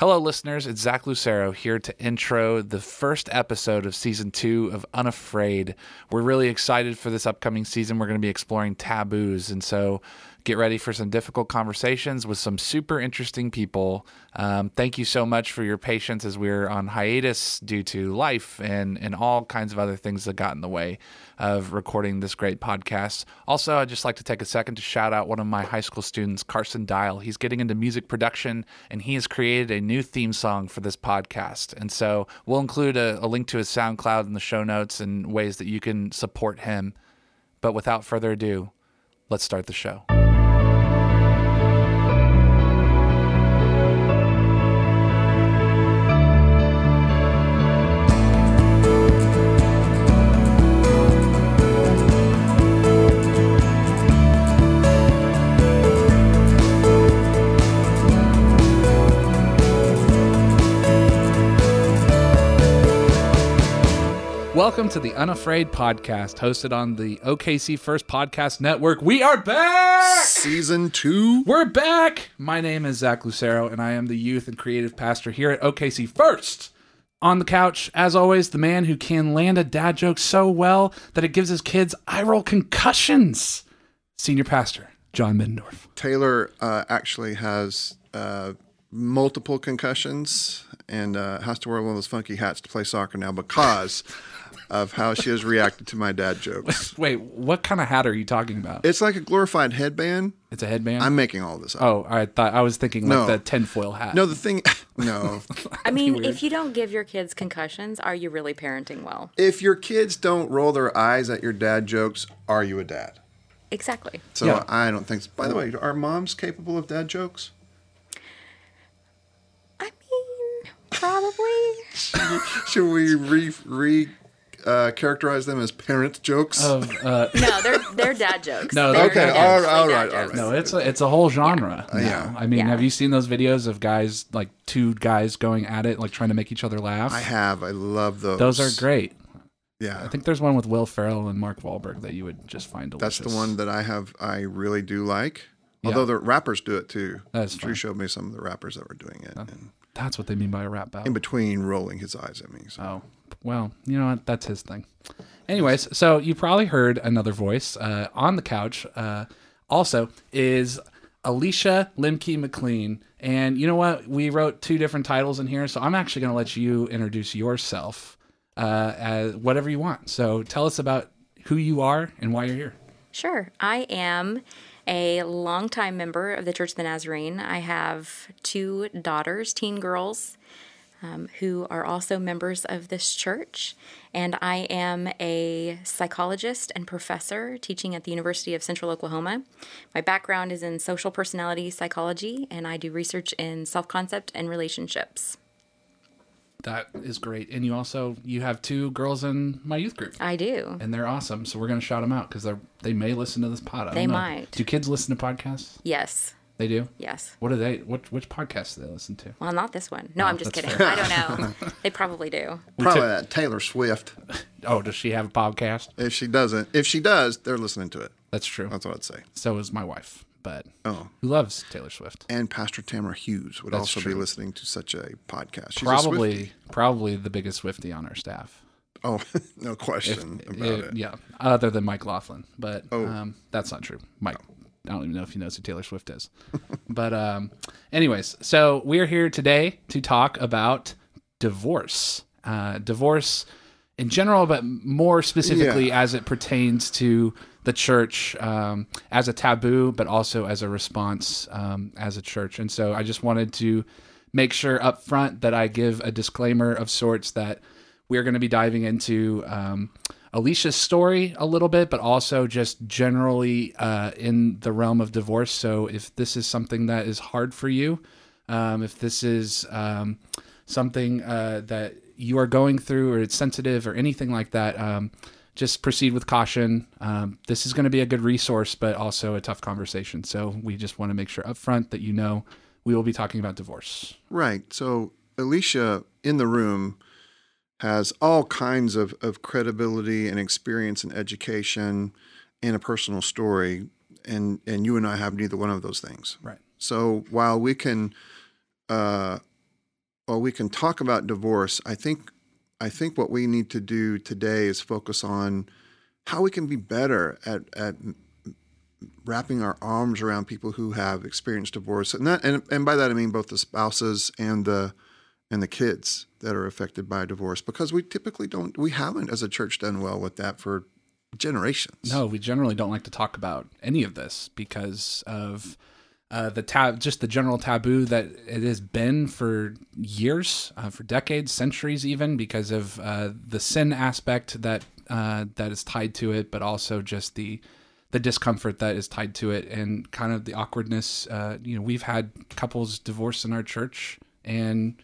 Hello, listeners. It's Zach Lucero here to intro the first episode of season two of Unafraid. We're really excited for this upcoming season. We're going to be exploring taboos. And so get ready for some difficult conversations with some super interesting people. Um, thank you so much for your patience as we're on hiatus due to life and, and all kinds of other things that got in the way of recording this great podcast. Also, I'd just like to take a second to shout out one of my high school students, Carson Dial. He's getting into music production and he has created a new theme song for this podcast. And so we'll include a, a link to his SoundCloud in the show notes and ways that you can support him. But without further ado, let's start the show. Welcome to the Unafraid podcast, hosted on the OKC First Podcast Network. We are back! Season two. We're back! My name is Zach Lucero, and I am the youth and creative pastor here at OKC First. On the couch, as always, the man who can land a dad joke so well that it gives his kids eye roll concussions. Senior pastor, John Middendorf. Taylor uh, actually has uh, multiple concussions and uh, has to wear one of those funky hats to play soccer now because of how she has reacted to my dad jokes. Wait, what kind of hat are you talking about? It's like a glorified headband. It's a headband? I'm making all this up. oh, I thought I was thinking like No. the tinfoil hat. No, the thing, no. I mean, if you don't give your kids concussions, are you really parenting well? if your kids don't roll their eyes at your dad jokes, are you a dad? Exactly. So Yeah. I don't think. So. By the way, are moms capable of dad jokes? I mean, probably. Should we re re uh, characterize them as parent jokes? Of, uh, No, they're they're dad jokes. No, They're okay, definitely all right, all dad right, all jokes. right. No, it's a it's a whole genre. now. yeah. I mean, Yeah. have you seen those videos of guys like two guys going at it, like trying to make each other laugh? I have. I love those. those are great. Yeah, I think there's one with Will Ferrell and Mark Wahlberg that you would just find delicious. That's the one that I have. I really do like. Although the rappers do it too. That's Drew fine. showed me some of the rappers that were doing it, and That's what they mean by a rap battle. in between rolling his eyes at me. So. Oh, well, you know what? That's his thing. Anyways, so you probably heard another voice uh, on the couch. Uh, also, is Alicia Limke McLean. And you know what? We wrote two different titles in here, so I'm actually going to let you introduce yourself uh, as whatever you want. So tell us about who you are and why you're here. Sure. I am a longtime member of the Church of the Nazarene. I have two daughters, teen girls, um, who are also members of this church. And I am a psychologist and professor teaching at the University of Central Oklahoma. My background is in social personality psychology, and I do research in self concept and relationships. That is great. And you also you have two girls in my youth group. I do. And they're awesome, so we're going to shout them out because they they may listen to this pod. I They don't know. might. Do kids listen to podcasts? Yes. They do. Yes. What do they? What which podcasts do they listen to? Well, not this one. No, I'm just that's kidding. I don't know. they probably do. Probably took- that Taylor Swift. Oh, does she have a podcast? If she doesn't, if she does, they're listening to it. That's true. That's what I'd say. So is my wife, but Oh, who loves Taylor Swift? and Pastor Tamara Hughes would That's also true. be listening to such a podcast. She's Probably, Swiftie. probably the biggest Swiftie on our staff. Oh, no question about Uh, it. yeah, other than Mike Laughlin, but Oh. um, that's not true. Mike, I don't even know if he knows who Taylor Swift is. but um, anyways, so we're here today to talk about divorce, uh, divorce in general, but more specifically Yeah. as it pertains to the church um, as a taboo, but also as a response um, as a church. And so I just wanted to make sure up front that I give a disclaimer of sorts that we're going to be diving into um, Alicia's story a little bit, but also just generally uh, in the realm of divorce. So if this is something that is hard for you, um, if this is um, something uh, that you are going through or it's sensitive or anything like that, um, just proceed with caution. Um, this is going to be a good resource, but also a tough conversation. So we just want to make sure up front that you know we will be talking about divorce. Right. So Alicia in the room has all kinds of, of credibility and experience and education and a personal story. And, and you and I have neither one of those things. Right. So while we can uh, while we can talk about divorce, I think I think what we need to do today is focus on how we can be better at at wrapping our arms around people who have experienced divorce, and that and, and by that I mean both the spouses and the and the kids that are affected by divorce, because we typically don't we haven't as a church done well with that for generations. No, we generally don't like to talk about any of this because of uh, the tab, just the general taboo that it has been for years, uh, for decades, centuries, even because of uh, the sin aspect that uh, that is tied to it, but also just the the discomfort that is tied to it, and kind of the awkwardness. Uh, you know, we've had couples divorce in our church, and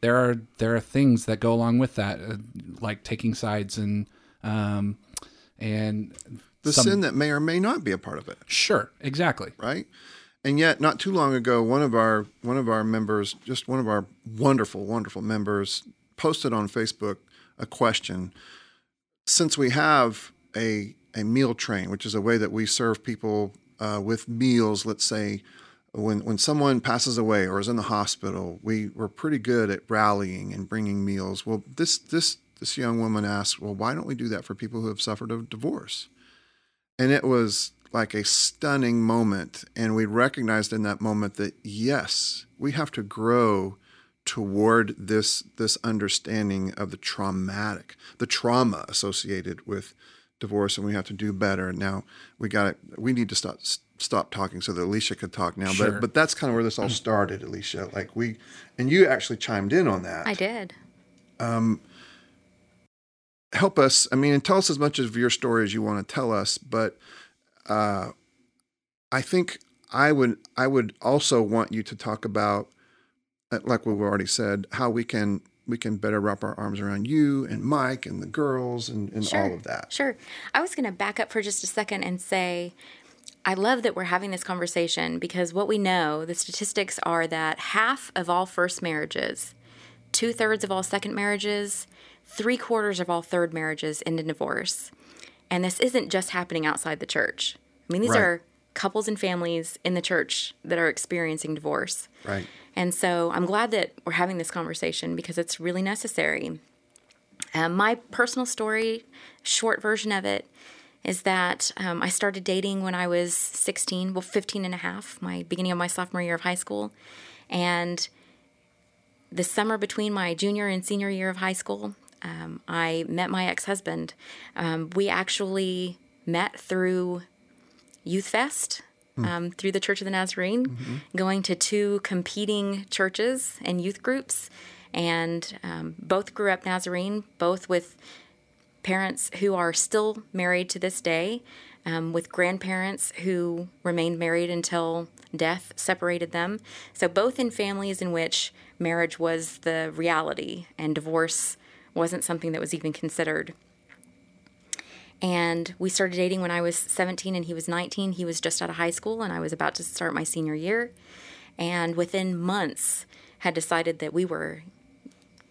there are there are things that go along with that, uh, like taking sides and um, and the some- sin that may or may not be a part of it. Sure, exactly. right? And yet, not too long ago, one of our one of our members, just one of our wonderful, wonderful members, posted on Facebook a question. Since we have a a meal train, which is a way that we serve people uh, with meals, let's say when when someone passes away or is in the hospital, we we're pretty good at rallying and bringing meals. Well, this this this young woman asked, well, why don't we do that for people who have suffered a divorce? And it was like a stunning moment. And we recognized in that moment that yes, we have to grow toward this this understanding of the traumatic, the trauma associated with divorce, and we have to do better. Now we got it. we need to stop stop talking so that Alicia could talk now. Sure. But but that's kind of where this all started, Alicia. Like we and you actually chimed in on that I did. help us. I mean, and tell us as much of your story as you want to tell us. But uh, I think I would I would also want you to talk about, uh, like we've already said, how we can we can better wrap our arms around you and Mike and the girls and, and all of that. Sure. I was going to back up for just a second and say, I love that we're having this conversation because what we know, the statistics are that half of all first marriages, two thirds of all second marriages, three quarters of all third marriages end in divorce. And this isn't just happening outside the church. I mean, these Right. are couples and families in the church that are experiencing divorce. Right. And so I'm glad that we're having this conversation because it's really necessary. Um, my personal story, short version of it, is that um, I started dating when I was 16, well, 15 and a half, my beginning of my sophomore year of high school. And the summer between my junior and senior year of high school, um, I met my ex husband. Um, we actually met through Youth Fest um, through the Church of the Nazarene, going to two competing churches and youth groups. And um, both grew up Nazarene, both with parents who are still married to this day, um, with grandparents who remained married until death separated them. So, both in families in which marriage was the reality and divorce wasn't something that was even considered. And we started dating when I was 17 and he was 19. He was just out of high school and I was about to start my senior year. And within months, had decided that we were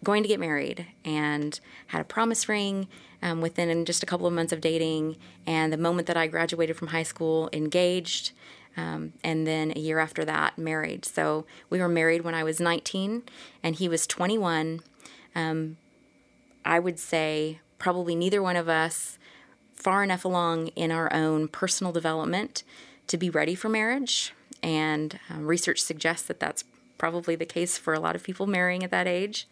going to get married and had a promise ring um, within just a couple of months of dating. And the moment that I graduated from high school, engaged. Um, and then a year after that, married. So we were married when I was 19 and he was 21. Um, I would say probably neither one of us far enough along in our own personal development to be ready for marriage. And um, research suggests that that's probably the case for a lot of people marrying at that age.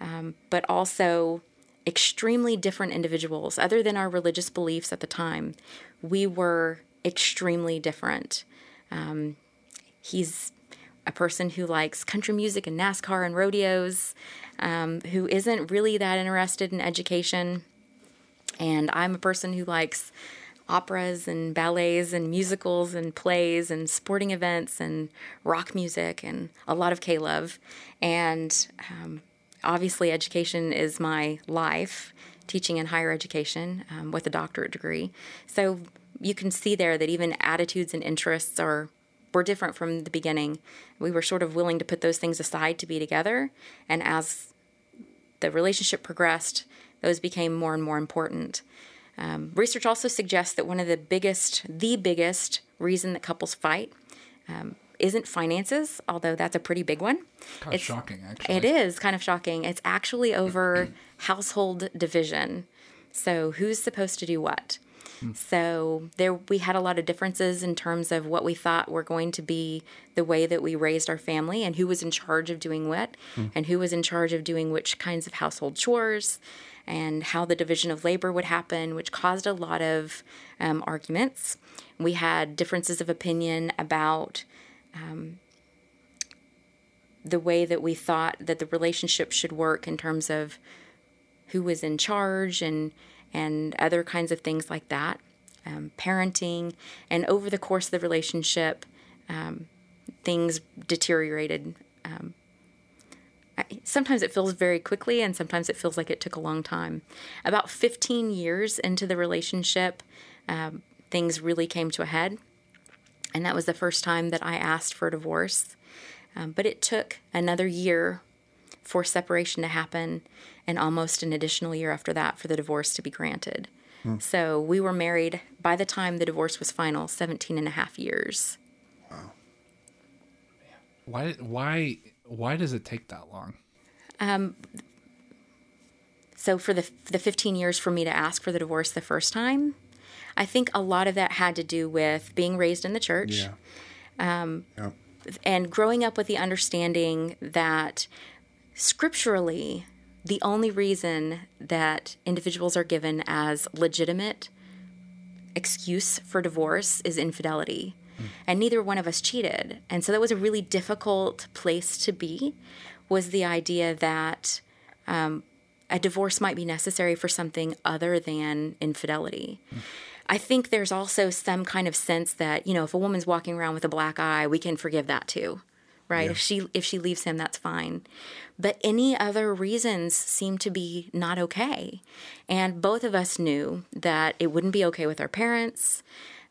Um, but also extremely different individuals, other than our religious beliefs at the time. We were extremely different. Um, he's a person who likes country music and NASCAR and rodeos, um, who isn't really that interested in education. And I'm a person who likes operas and ballets and musicals and plays and sporting events and rock music and a lot of K love. And um, obviously, education is my life, teaching in higher education um, with a doctorate degree. So you can see there that even attitudes and interests are were different from the beginning. We were sort of willing to put those things aside to be together, and as the relationship progressed, those became more and more important. Um, research also suggests that one of the biggest, the biggest reason that couples fight um, isn't finances, although that's a pretty big one. Kind of shocking, actually. It is kind of shocking. It's actually over household division. So who's supposed to do what? So there we had a lot of differences in terms of what we thought were going to be the way that we raised our family and who was in charge of doing what and who was in charge of doing which kinds of household chores and how the division of labor would happen, which caused a lot of um, arguments. We had differences of opinion about the way that we thought that the relationship should work in terms of who was in charge and and other kinds of things like that, um, parenting, and over the course of the relationship, um, things deteriorated. Um, sometimes it feels very quickly, and sometimes it feels like it took a long time. About 15 years into the relationship, um, things really came to a head, and that was the first time that I asked for a divorce. Um, but it took another year for separation to happen and almost an additional year after that for the divorce to be granted. So we were married by the time the divorce was final 17 and a half years. Wow. Why? Why? Why does it take that long? Um So for the the 15 years for me to ask for the divorce the first time, I think a lot of that had to do with being raised in the church. Yeah. Um, yep. and growing up with the understanding that scripturally, the only reason that individuals are given as legitimate excuse for divorce is infidelity. Hmm. And neither one of us cheated. And so that was a really difficult place to be, was the idea that um, a divorce might be necessary for something other than infidelity. Hmm. I think there's also some kind of sense that, you know, if a woman's walking around with a black eye, we can forgive that too. Right? If she if she leaves him, that's fine. But any other reasons seem to be not okay. And both of us knew that it wouldn't be okay with our parents.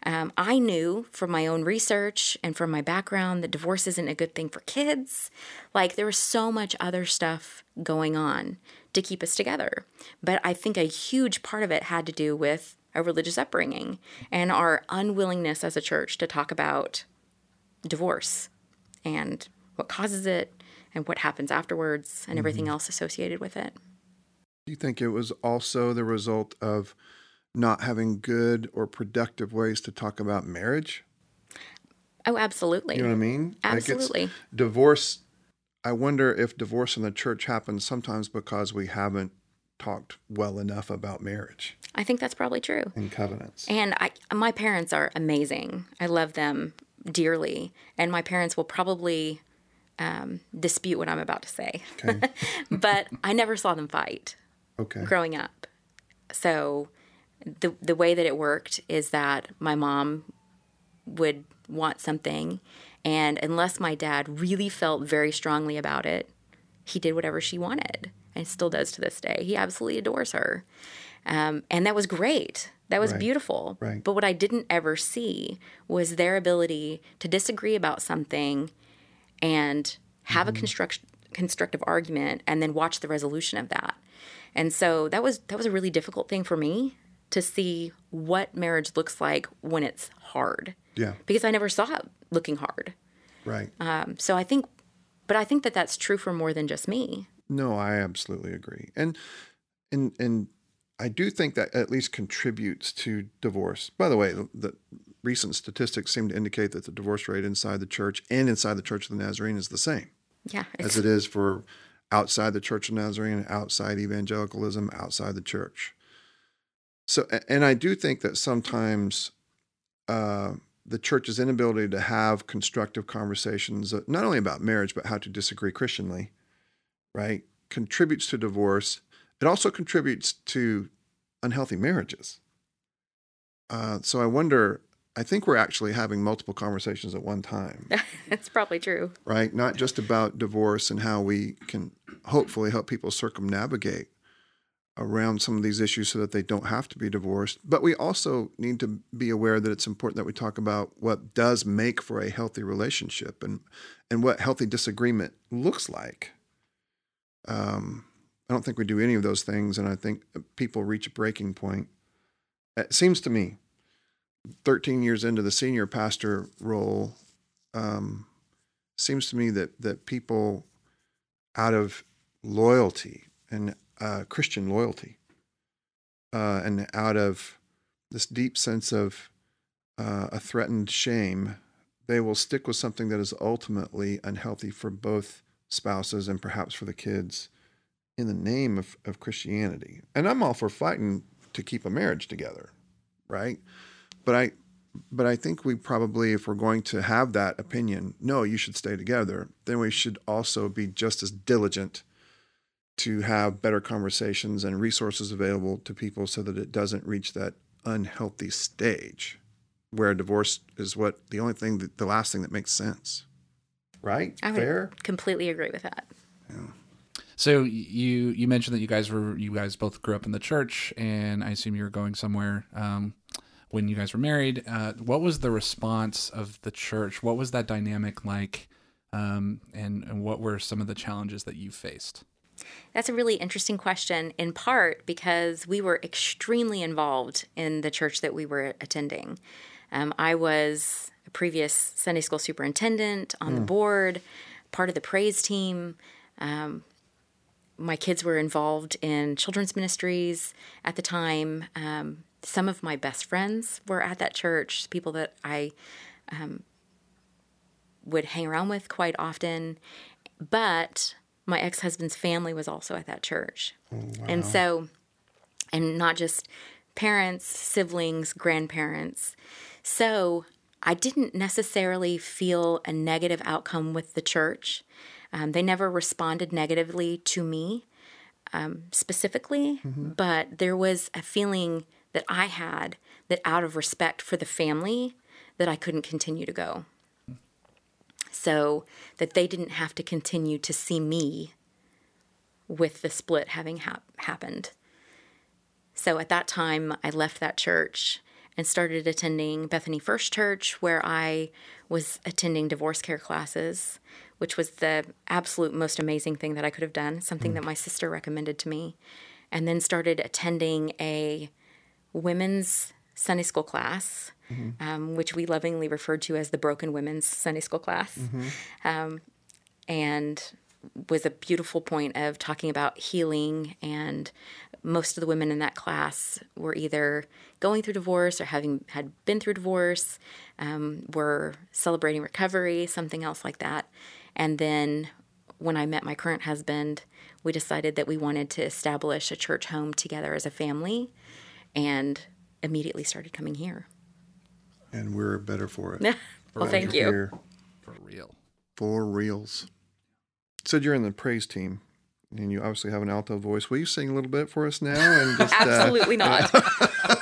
Um, I knew from my own research and from my background that divorce isn't a good thing for kids. Like there was so much other stuff going on to keep us together. But I think a huge part of it had to do with a religious upbringing and our unwillingness as a church to talk about divorce and what causes it and what happens afterwards and mm-hmm. everything else associated with it. Do you think it was also the result of not having good or productive ways to talk about marriage? Oh, absolutely. You know what I mean? Absolutely. Like divorce. I wonder if divorce in the church happens sometimes because we haven't talked well enough about marriage I think that's probably true. and covenants. And I, my parents are amazing. I love them dearly, and my parents will probably um, dispute what I'm about to say. Okay. but I never saw them fight Okay. growing up. So the the way that it worked is that my mom would want something, and unless my dad really felt very strongly about it, he did whatever she wanted, and still does to this day. He absolutely adores her, um, and that was great. That was Right. beautiful. Right. But what I didn't ever see was their ability to disagree about something and have Mm-hmm. a construct, constructive argument and then watch the resolution of that. And so that was that was a really difficult thing for me to see what marriage looks like when it's hard Yeah. because I never saw it looking hard. Right. Um, so I think, but I think that that's true for more than just me. No, I absolutely agree. And and and I do think that at least contributes to divorce. By the way, the, the recent statistics seem to indicate that the divorce rate inside the church and inside the Church of the Nazarene is the same Yeah, as it's, for outside the Church of Nazarene, outside evangelicalism, outside the church. So, and I do think that sometimes uh, the church's inability to have constructive conversations, uh, not only about marriage, but how to disagree Christianly, right, contributes to divorce. It also contributes to unhealthy marriages. Uh, so I wonder, I think we're actually having multiple conversations at one time That's probably true. right? Not just about divorce and how we can hopefully help people circumnavigate around some of these issues so that they don't have to be divorced. But we also need to be aware that it's important that we talk about what does make for a healthy relationship and and what healthy disagreement looks like. Um, I don't think we do any of those things, and I think people reach a breaking point. It seems to me, 13 years into the senior pastor role, um, seems to me that that people out of loyalty and uh, Christian loyalty uh, and out of this deep sense of uh, a threatened shame, they will stick with something that is ultimately unhealthy for both spouses and perhaps for the kids in the name of, of Christianity. And I'm all for fighting to keep a marriage together, right? But I but I think we probably, if we're going to have that opinion, no, you should stay together, then we should also be just as diligent to have better conversations and resources available to people so that it doesn't reach that unhealthy stage where divorce is what the only thing that the last thing that makes sense. Right? I would Fair? completely agree with that. Yeah. So you you mentioned that you guys were you guys both grew up in the church, and I assume you were going somewhere um, when you guys were married. Uh, what was the response of the church? What was that dynamic like? Um, and, and what were some of the challenges that you faced? That's a really interesting question, in part because we were extremely involved in the church that we were attending. Um, I was a previous Sunday school superintendent on the board, part of the praise team. Um, my kids were involved in children's ministries at the time. Um, some of my best friends were at that church, people that I um, would hang around with quite often. But my ex husband's family was also at that church. And so, and not just parents, siblings, grandparents. So I didn't necessarily feel a negative outcome with the church. Um, they never responded negatively to me um, specifically, but there was a feeling that I had that out of respect for the family, that I couldn't continue to go. So that they didn't have to continue to see me with the split having hap- happened. So at that time, I left that church and started attending Bethany First Church, where I was attending divorce care classes, which was the absolute most amazing thing that I could have done, something that my sister recommended to me. And then started attending a women's Sunday school class, um, which we lovingly referred to as the Broken Women's Sunday School class. Um, and was a beautiful point of talking about healing and most of the women in that class were either going through divorce or having had been through divorce um, were celebrating recovery something else like that and then when i met my current husband we decided that we wanted to establish a church home together as a family and immediately started coming here And we're better for it. well thank you Here For real. for reals. Said you're in the praise team, and you obviously have an alto voice. Will you sing a little bit for us now? And just, uh, absolutely not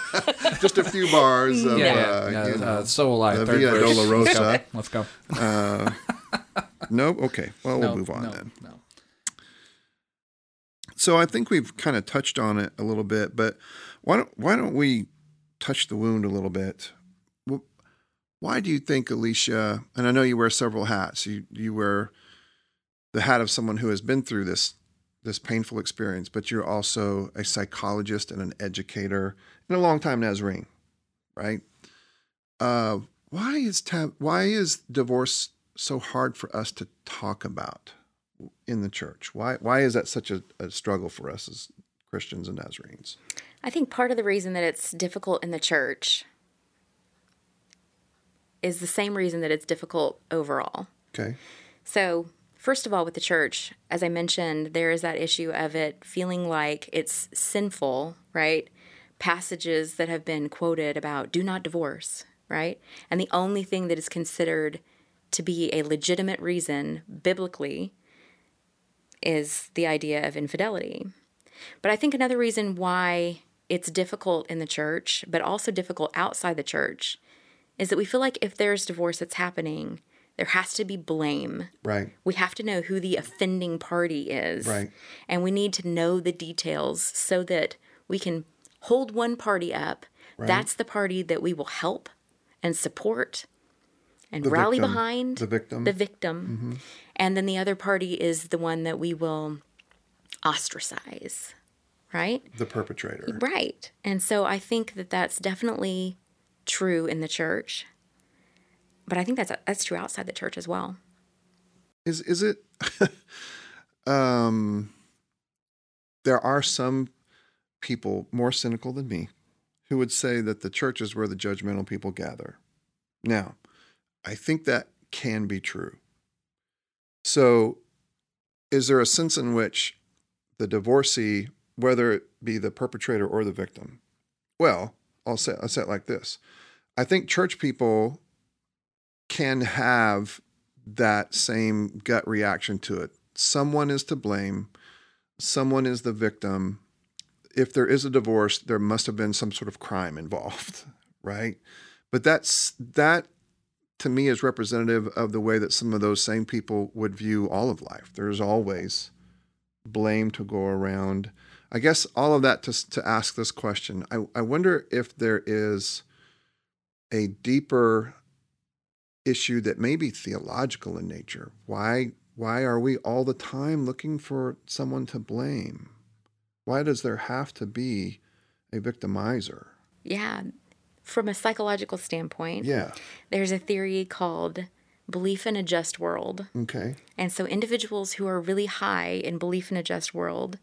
just a few bars of, Yeah. uh, Yeah, you know. uh, so will I. the Third Via verse. Dolorosa. Let's go. Nope. Okay. Well, we'll No, move on no, then. No. So I think we've kind of touched on it a little bit, but why don't why don't we touch the wound a little bit? Why do you think, Alicia? And I know you wear several hats. You you wear the hat of someone who has been through this this painful experience, but you're also a psychologist and an educator and a long time Nazarene, right? Uh, why is tab- why is divorce so hard for us to talk about in the church? Why why is that such a, a struggle for us as Christians and Nazarenes? I think part of the reason that it's difficult in the church is the same reason that it's difficult overall. Okay. So, first of all, with the church, as I mentioned, there is that issue of it feeling like it's sinful, right? Passages that have been quoted about do not divorce, right? And the only thing that is considered to be a legitimate reason biblically is the idea of infidelity. But I think another reason why it's difficult in the church, but also difficult outside the church, is that we feel like if there's divorce that's happening, there has to be blame. Right. We have to know who the offending party is. Right. And we need to know the details so that we can hold one party up. That's the party that we will help and support and The rally victim. behind. The victim. Mm-hmm. The victim. And then the other party is the one that we will ostracize. Right? The perpetrator. Right. And so I think that that's definitely true in the church. But I think that's that's true outside the church as well. is is it um there are some people more cynical than me who would say that the church is where the judgmental people gather. Now, I think that can be true. So, is there a sense in which the divorcee, whether it be the perpetrator or the victim, well, I'll say, I'll say it like this I think church people can have that same gut reaction to it. Someone is to blame, someone is the victim. If there is a divorce, there must have been some sort of crime involved, right? But that's that to me is representative of the way that some of those same people would view all of life. There's always blame to go around. I guess all of that to, to ask this question. I, I wonder if there is a deeper issue that may be theological in nature. Why why are we all the time looking for someone to blame? Why does there have to be a victimizer? Yeah. From a psychological standpoint, Yeah. there's a theory called belief in a just world. Okay. And so individuals who are really high in belief in a just world,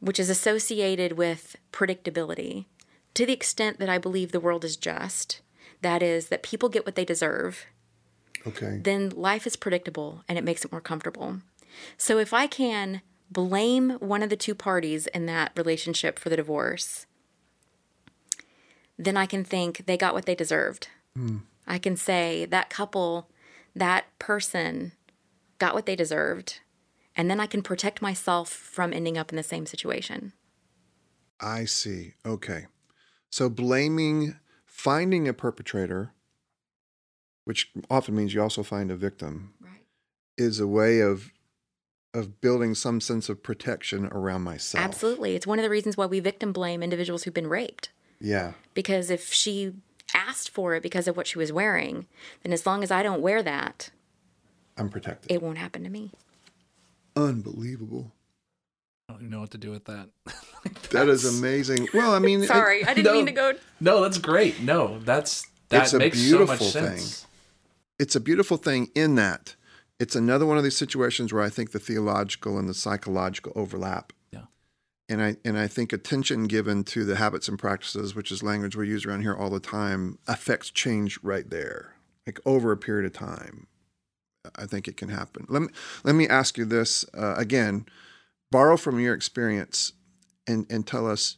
which is associated with predictability, to the extent that I believe the world is just, that is, that people get what they deserve, Okay. then life is predictable and it makes it more comfortable. So if I can blame one of the two parties in that relationship for the divorce, then I can think they got what they deserved. Hmm. I can say that couple, that person got what they deserved. And then I can protect myself from ending up in the same situation. I see. Okay. So blaming, finding a perpetrator, which often means you also find a victim, Right. is a way of of building some sense of protection around myself. Absolutely. It's one of the reasons why we victim blame individuals who've been raped. Yeah. Because if she asked for it because of what she was wearing, then as long as I don't wear that, I'm protected. it won't happen to me. Unbelievable. I don't even know what to do with that. That is amazing. Well, I mean, it- Sorry, I didn't No. mean to go. No, that's great. No, that's that It's a makes so beautiful thing. sense. it's a beautiful thing in that it's another one of these situations where I think the theological and the psychological overlap. Yeah. And I and I think attention given to the habits and practices, which is language we use around here all the time, affects change right there. Like over a period of time. I think it can happen. Let me let me ask you this uh, again. Borrow from your experience and and tell us.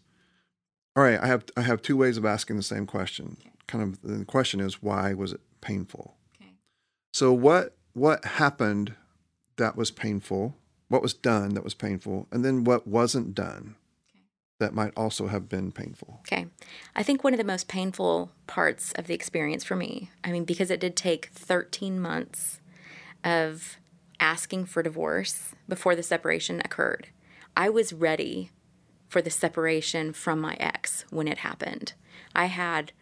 All right, I have I have two ways of asking the same question. Kind of the question is why was it painful? Okay. So what what happened that was painful? What was done that was painful? And then what wasn't done that might also have been painful? Okay. I think one of the most painful parts of the experience for me, I mean, because it did take 13 months of asking for divorce before the separation occurred, I was ready for the separation from my ex when it happened. I had,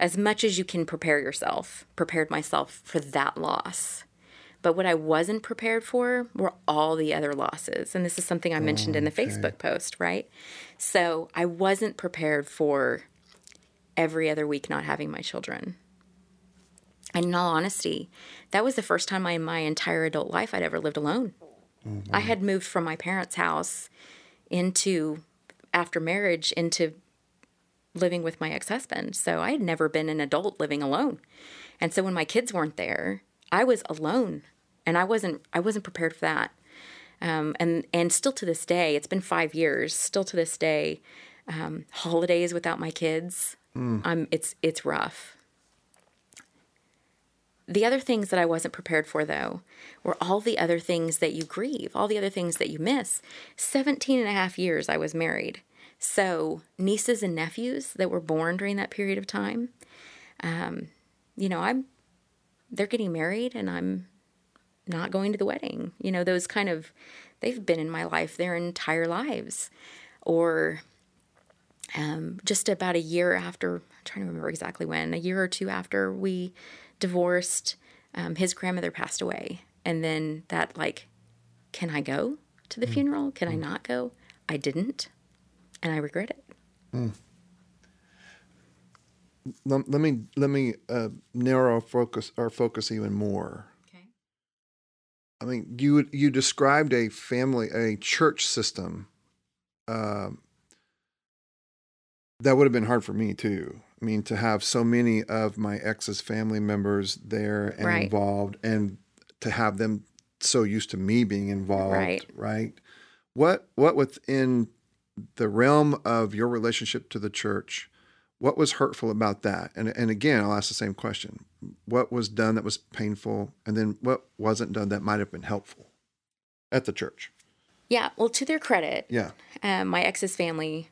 as much as you can prepare yourself, prepared myself for that loss. But what I wasn't prepared for were all the other losses. And this is something I mentioned in the Facebook post, right? So I wasn't prepared for every other week not having my children. And in all honesty, that was the first time in my entire adult life I'd ever lived alone. Mm-hmm. I had moved from my parents' house into, after marriage, into living with my ex husband. So I had never been an adult living alone. And so when my kids weren't there, I was alone and I wasn't I wasn't prepared for that. Um, and and still to this day, it's been five years. Still to this day, um, holidays without my kids, um, it's it's rough. The other things that I wasn't prepared for, though, were all the other things that you grieve, all the other things that you miss. 17 and a half years I was married. So, nieces and nephews that were born during that period of time, um, you know, I'm, they're getting married and I'm not going to the wedding. You know, those kind of, they've been in my life their entire lives. Or um, just about a year after, I'm trying to remember exactly when, a year or two after we divorced, um, his grandmother passed away. And then that, like, can I go to the funeral? Can I not go? I didn't. And I regret it. Let, let me let me uh, narrow focus our focus even more. I mean, you you described a family, a church system. Um, that would have been hard for me too. I mean, to have so many of my ex's family members there and Right. involved, and to have them so used to me being involved, Right. right? What what within the realm of your relationship to the church, what was hurtful about that? And and again, I'll ask the same question: What was done that was painful, and then what wasn't done that might have been helpful at the church? Yeah. Well, to their credit, Yeah, um, my ex's family,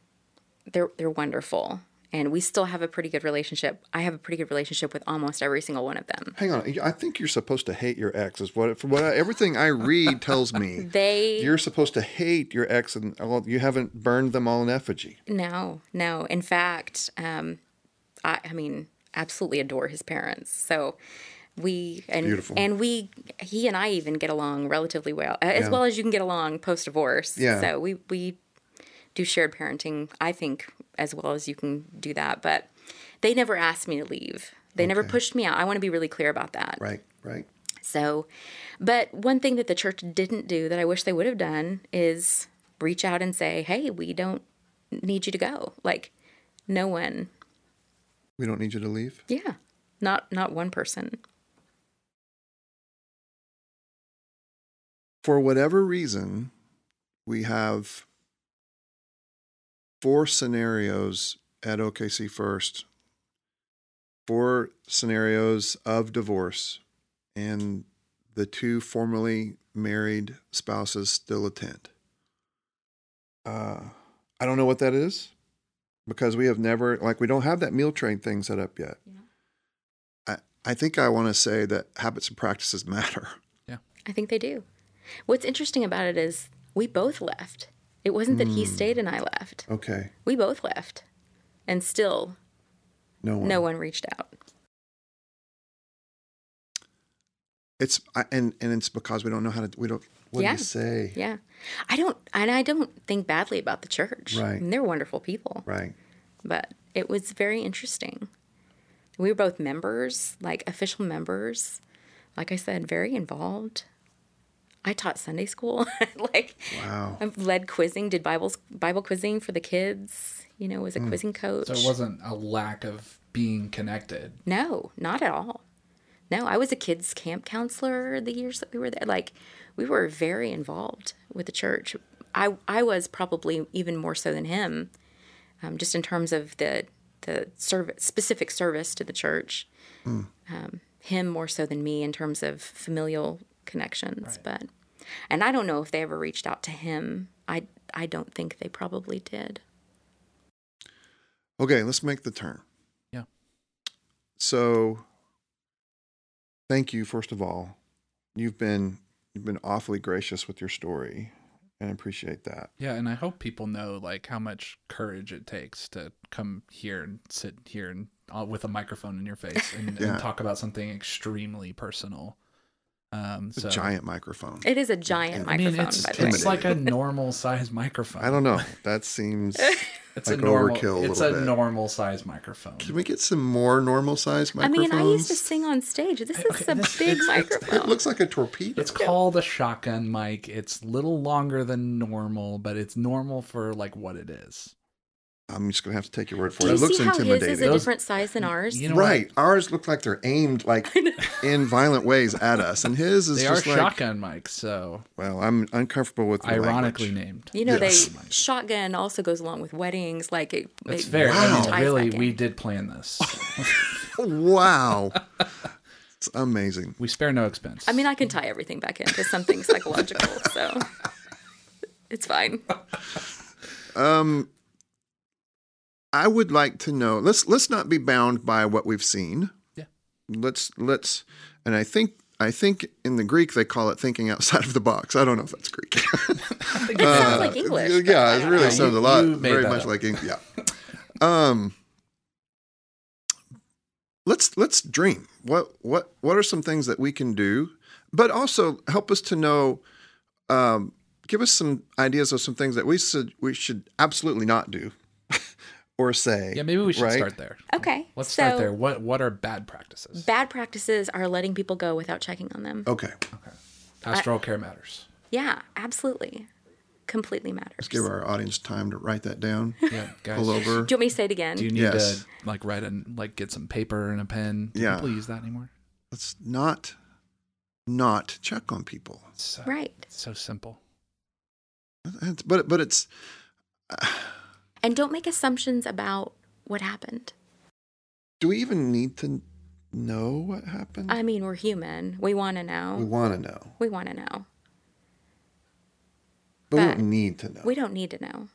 they're they're wonderful, and we still have a pretty good relationship. I have a pretty good relationship with almost every single one of them. hang on. I think you're supposed to hate your ex. Is what from what I, everything I read tells me. They You're supposed to hate your ex, and well, you haven't burned them all in effigy. no, no. In fact, um, I, I mean, absolutely adore his parents. So we and Beautiful. and we he and I even get along relatively well, as Yeah. well as you can get along post divorce. Yeah. So we we do shared parenting. I think as well as you can do that, but they never asked me to leave. They never pushed me out. I want to be really clear about that. Right, right. So, but one thing that the church didn't do that I wish they would have done is reach out and say, "Hey, we don't need you to go." Like no one. We don't need you to leave. Yeah. Not not one person. for whatever reason, we have four scenarios at OKC First, four scenarios of divorce, and the two formerly married spouses still attend. Uh, I don't know what that is because we have never, like, we don't have that meal train thing set up yet. I, I think I want to say that habits and practices matter. Yeah. I think they do. What's interesting about it is we both left. It wasn't that he hmm. stayed and I left. Okay. We both left. And still No one. no one reached out. It's I, and and it's because we don't know how to. We don't. What do Yeah. you say? Yeah. I don't and I don't think badly about the church. Right. Mean, they're wonderful people. Right. but it was very interesting. We were both members, like official members. Like I said, very involved. I taught Sunday school. like Wow. I've led quizzing, did Bible Bible quizzing for the kids. You know, was a quizzing coach. So it wasn't a lack of being connected. No, not at all. No, I was a kids camp counselor the years that we were there. Like we were very involved with the church. I I was probably even more so than him, um, just in terms of the the service specific service to the church. Um, him more so than me in terms of familial connections, but and I don't know if they ever reached out to him. I I don't think they probably did. Okay. Let's make the turn. Yeah. So, thank you first of all. You've been you've been awfully gracious with your story, and I appreciate that. Yeah, and I hope people know like how much courage it takes to come here and sit here and uh, with a microphone in your face and, Yeah. and talk about something extremely personal. Um, It's so a giant microphone. It is a giant microphone. I mean, it's by the way. it's like a normal size microphone. I don't know. That seems. It's like a normal. overkill a it's little a bit. normal size microphone. Can we get some more normal size microphones? I mean, I used to sing on stage. This is Okay, a this- big it's- it's- microphone. It looks like a torpedo. It's called a shotgun mic. It's a little longer than normal, but it's normal for like what it is. I'm just gonna have to take your word for Do it. It looks see how his intimidating. is a different size than ours? You know what? right. Ours look like they're aimed like in violent ways at us, and his is They are just like. shotgun mics, so Well, I'm uncomfortable with the ironically language. named. You know, Yes. they shotgun also goes along with weddings. Like it, It's it fair. Wow. mean, really, we did plan this. Wow, it's amazing. we spare no expense. I mean, I can tie everything back into something psychological, so it's fine. Um, I would like to know. Let's let's not be bound by what we've seen. Yeah. Let's let's, and I think I think in the Greek they call it thinking outside of the box. I don't know if that's Greek. It sounds like English. yeah, it really know. sounds a lot very much up. like English. Yeah. Um. Let's let's dream. What what what are some things that we can do, but also help us to know. Um, give us some ideas of some things that we should we should absolutely not do, or say. yeah, maybe we should right? start there. Okay, Let's so start there. What What are bad practices? Bad practices are letting people go without checking on them. Okay. Okay. Pastoral care matters. Yeah, absolutely. Completely matters. Let's give our audience time to write that down. Yeah, guys. Pull over. Do you want me to say it again? Do you need Yes. to like write and like get some paper and a pen? Do Yeah. people use that anymore? Let's not not check on people. It's so, right. it's so simple. It's- But but it's And don't make assumptions about what happened. do we even need to know what happened? I mean, we're human. We want to know. we want to know, We want to know. but, we don't need to know. We don't need to know.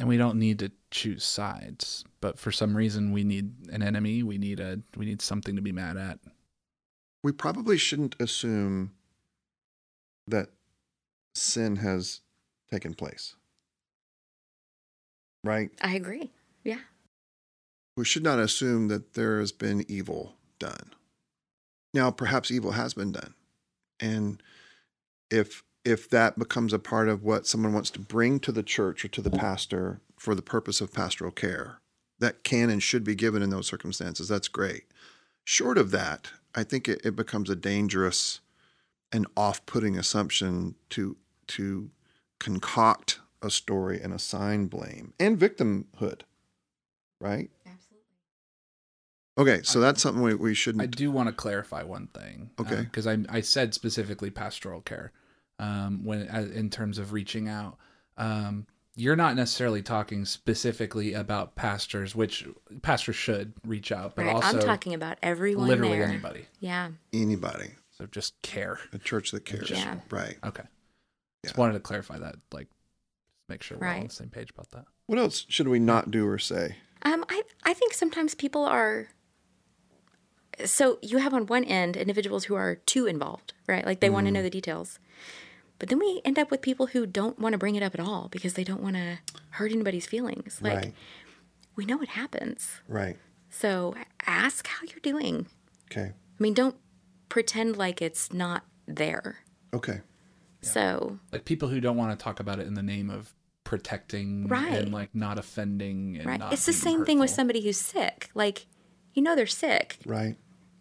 And we don't need to choose sides, but for some reason we need an enemy. We need a we need something to be mad at. we probably shouldn't assume that sin has taken place. Right? I agree. Yeah. We should not assume that there has been evil done. Now, perhaps evil has been done. And if if that becomes a part of what someone wants to bring to the church or to the pastor for the purpose of pastoral care, that can and should be given in those circumstances, that's great. Short of that, I think it, it becomes a dangerous and off-putting assumption to to concoct a story and assign blame and victimhood, right? Absolutely. Okay, so that's something we, we shouldn't. I do want to clarify one thing. Okay. Because I I said specifically pastoral care, um, when uh, in terms of reaching out. Um, you're not necessarily talking specifically about pastors, which pastors should reach out, but right. also I'm talking about everyone literally there. anybody. Yeah. anybody, So just care. a church that cares, Yeah. right? Okay. Just wanted to clarify that, like, just make sure we're all on the same page about that. What else should we not do or say? Um, I I think sometimes people are. So you have on one end individuals who are too involved, right? Like they want to know the details, but then we end up with people who don't want to bring it up at all because they don't want to hurt anybody's feelings. Like right, we know what happens, right. so ask how you're doing. Okay, I mean, don't pretend like it's not there. okay, So Like people who don't want to talk about it in the name of protecting Right. and like not offending and right, not it's the being same thing with somebody who's sick. Like you know they're sick. right,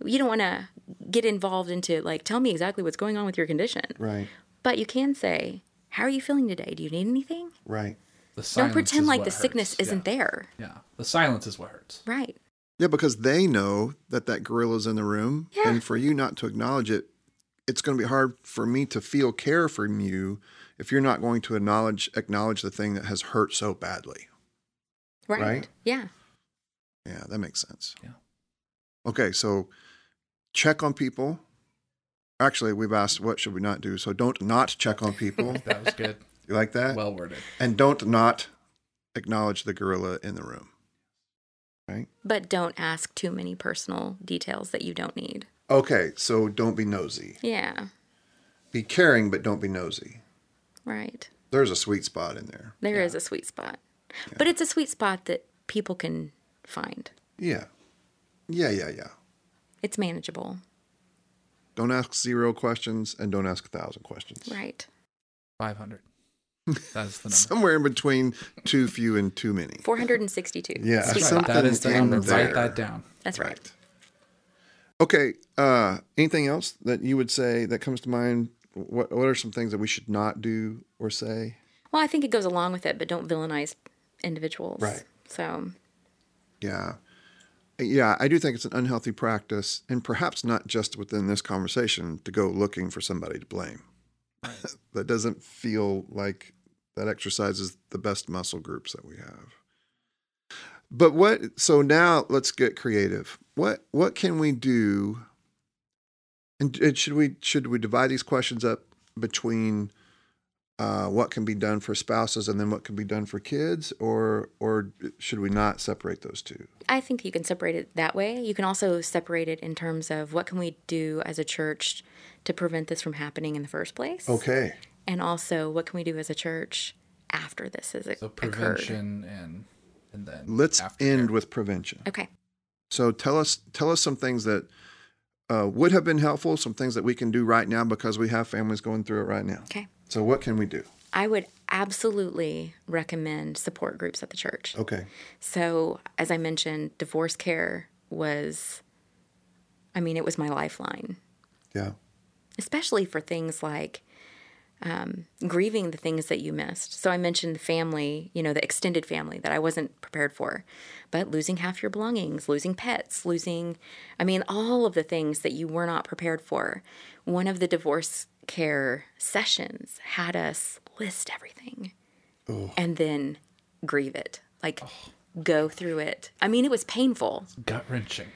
You don't want to get involved into like tell me exactly what's going on with your condition. right, But you can say, "How are you feeling today? Do you need anything?" right. The Don't pretend is like what the sickness hurts. isn't yeah. there. Yeah, the silence is what hurts. Right. Yeah, because they know that that gorilla's in the room, Yeah. and for you not to acknowledge it, it's going to be hard for me to feel care from you if you're not going to acknowledge acknowledge the thing that has hurt so badly. Right. Right. Yeah. Yeah, that makes sense. Yeah. Okay, so check on people. Actually, we've asked what should we not do. So don't not check on people. That was good. you like that? well worded. and don't not acknowledge the gorilla in the room. Right? But don't ask too many personal details that you don't need. Okay, so don't be nosy. Yeah. Be caring, but don't be nosy. Right. There's a sweet spot in there. There is a sweet spot. But it's a sweet spot that people can find. Yeah. Yeah, yeah, yeah. It's manageable. Don't ask zero questions and don't ask a thousand questions. Right. Five hundred. That's the number. Somewhere in between too few and too many. 462. Yeah, Sweet some- spot. that is the number. there. Write that down. That's right. Okay. Uh, anything else that you would say that comes to mind? What What are some things that we should not do or say? Well, I think it goes along with it, but don't villainize individuals. Right. So, Yeah. Yeah, I do think it's an unhealthy practice, and perhaps not just within this conversation, to go looking for somebody to blame. that doesn't feel like that exercises the best muscle groups that we have. But what? So now let's get creative. What What can we do? And, and should we should we divide these questions up between uh, what can be done for spouses and then what can be done for kids, or or should we not separate those two? I think you can separate it that way. You can also separate it in terms of what can we do as a church to prevent this from happening in the first place, Okay. and also what can we do as a church after this has So occurred. prevention and and then Let's aftercare. end with prevention. Okay. So tell us tell us some things that uh, would have been helpful, some things that we can do right now because we have families going through it right now. Okay. So what can we do? I would absolutely recommend support groups at the church. Okay. So, as I mentioned, divorce care was, I mean, it was my lifeline. Yeah. especially for things like um, grieving the things that you missed. So I mentioned the family, you know, the extended family that I wasn't prepared for, but losing half your belongings, losing pets, losing, I mean, all of the things that you were not prepared for. One of the divorce care sessions had us list everything and then grieve it, like go through it. I mean, it was painful, Gut wrenching.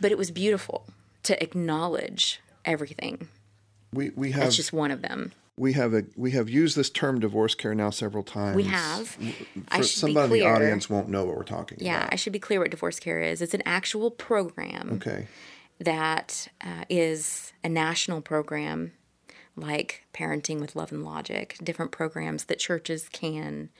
but it was beautiful to acknowledge everything. We we have That's just one of them. We have a we have used this term divorce care now several times. We have. I For should somebody in the audience won't know what we're talking Yeah, about. Yeah, I should be clear what divorce care is. It's an actual program Okay. that uh, is a national program, like Parenting with Love and Logic, different programs that churches can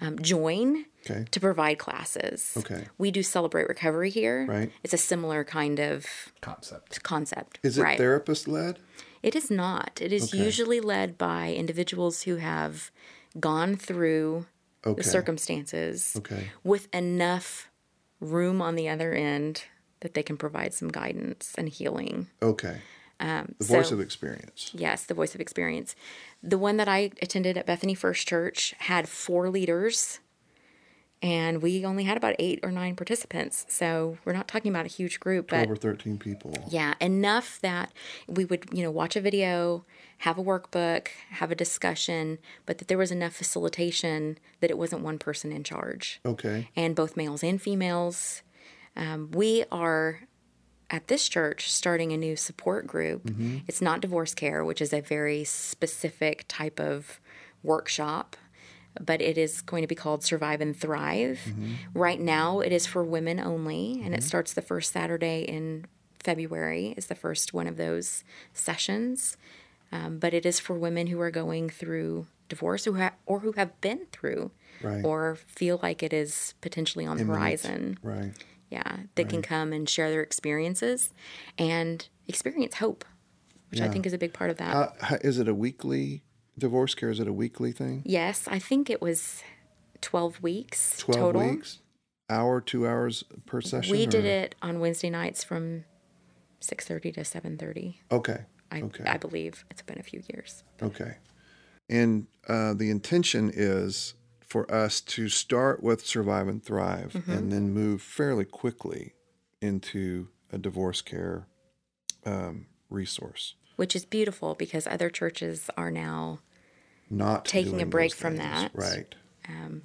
um, join Okay. to provide classes. Okay. We do Celebrate Recovery here. Right. It's a similar kind of Concept. concept. Is it right. therapist led? It is not. It is Okay. usually led by individuals who have gone through Okay. the circumstances Okay. with enough room on the other end that they can provide some guidance and healing. Okay. Um, the so- voice of experience. Yes, the voice of experience. The one that I attended at Bethany First Church had four leaders, and we only had about eight or nine participants. So we're not talking about a huge group, but Over thirteen people. yeah, enough that we would, you know, watch a video, have a workbook, have a discussion, but that there was enough facilitation that it wasn't one person in charge. Okay. And both males and females. Um, we are at this church starting a new support group. It's not divorce care, which is a very specific type of workshop, but it is going to be called Survive and Thrive. Right now, it is for women only, and it starts the first Saturday in February, is the first one of those sessions. Um, but it is for women who are going through divorce who ha- or who have been through Right. or feel like it is potentially on the horizon. Right. Yeah, they can come and share their experiences and experience hope, which I think is a big part of that. Uh, how- is it a weekly divorce care? Is it a weekly thing? yes, I think it was 12 weeks Twelve total. weeks. Hour, two hours per session. We did it on Wednesday nights from 6:30 to 7:30. Okay. I okay. I believe it's been a few years. Okay. And uh, the intention is for us to start with Survive and Thrive Mm-hmm. and then move fairly quickly into a divorce care um, resource. Which is beautiful because other churches are now Not Taking a break from things. that. Right. um,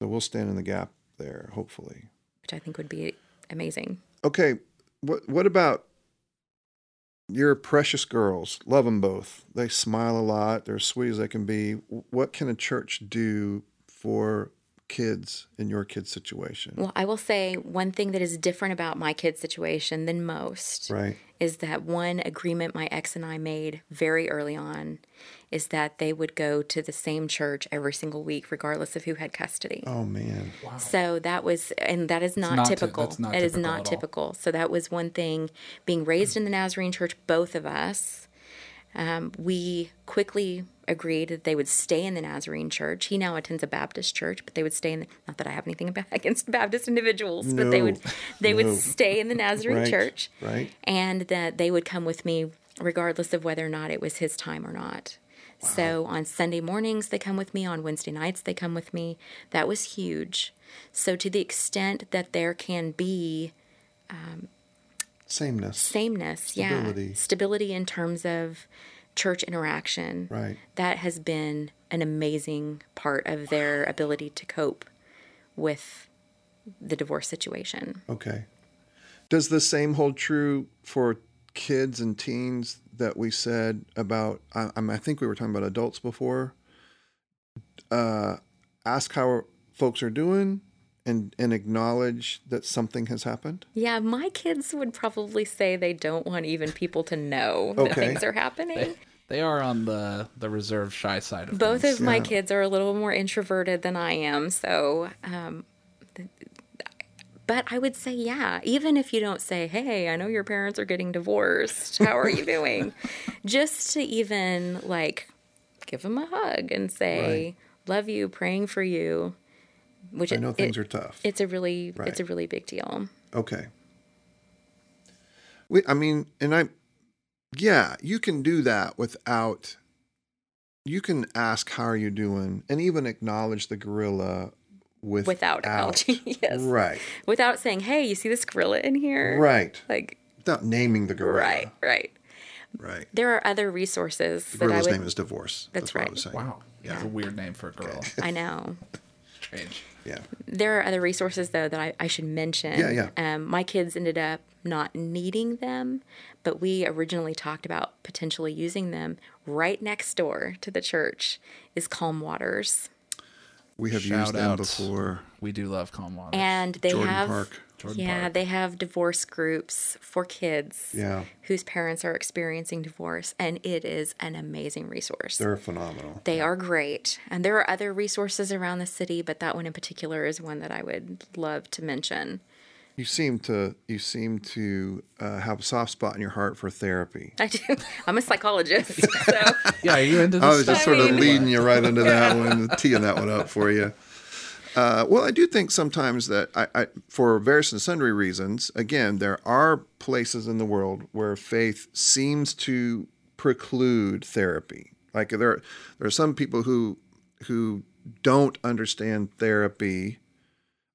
So we'll stand in the gap there, hopefully. which I think would be amazing. Okay. What What about your precious girls? Love them both. They smile a lot. They're as sweet as they can be. What can a church do for kids in your kid's situation? Well, I will say one thing that is different about my kid's situation than most Right. is that one agreement my ex and I made very early on is that they would go to the same church every single week, regardless of who had custody. Oh man. Wow. So that was, and that is not, not ty- typical. that's not It is typical not typical. So that was one thing. Being raised in the Nazarene church, both of us, um, we quickly agreed that they would stay in the Nazarene church. He now attends a Baptist church, but they would stay in. The, not that I have anything against Baptist individuals, but they would they No. would stay in the Nazarene Right. church, Right. and that they would come with me regardless of whether or not it was his time or not. So on Sunday mornings, they come with me. On Wednesday nights, they come with me. That was huge. So, to the extent that there can be um, Sameness. sameness, Stability. yeah, stability in terms of church interaction, Right. that has been an amazing part of their ability to cope with the divorce situation. Okay. Does the same hold true for kids and teens that we said about? I, I'm- think we were talking about adults before. Uh, ask how folks are doing, and and acknowledge that something has happened. Yeah, my kids would probably say they don't want even people to know that things are happening. They are on the the reserved shy side of things. Both things. of my kids are a little more introverted than I am, so. Um, th- but I would say, yeah, even if you don't say, hey, I know your parents are getting divorced. How are you doing? Just to even like give them a hug and say, love you, praying for you. Which I know it- things it- are tough. It's a really, it's a really big deal. Okay. We, I mean, and I, yeah, you can do that without. You can ask, "How are you doing?" and even acknowledge the gorilla with, Without acknowledging, yes. right, Without saying, "Hey, you see this gorilla in here?" right, Like, without naming the gorilla, right, right. right. There are other resources The that I gorilla's would. name is divorce. That's what I right. was saying. Wow. Yeah. It's a weird name for a girl. I know. Strange. Yeah, There are other resources though that I, I should mention. Yeah, yeah. Um, my kids ended up not needing them, but we originally talked about potentially using them. Right next door to the church is Calm Waters, we have Shout used them out. before. We do love calm Waters. and they Jordan have Park. Jordan yeah Park. they have divorce groups for kids Yeah, whose parents are experiencing divorce, and it is an amazing resource. they're phenomenal. They are great. And there are other resources around the city, but that one in particular is one that I would love to mention. You seem to you seem to uh, have a soft spot in your heart for therapy. I do. I'm a psychologist. So yeah, are you into this? I was just sort of mean- leading you right into that one, teeing that one up for you. Uh, well, I do think sometimes that I, I, for various and sundry reasons, again, there are places in the world where faith seems to preclude therapy. Like there, there are some people who who don't understand therapy.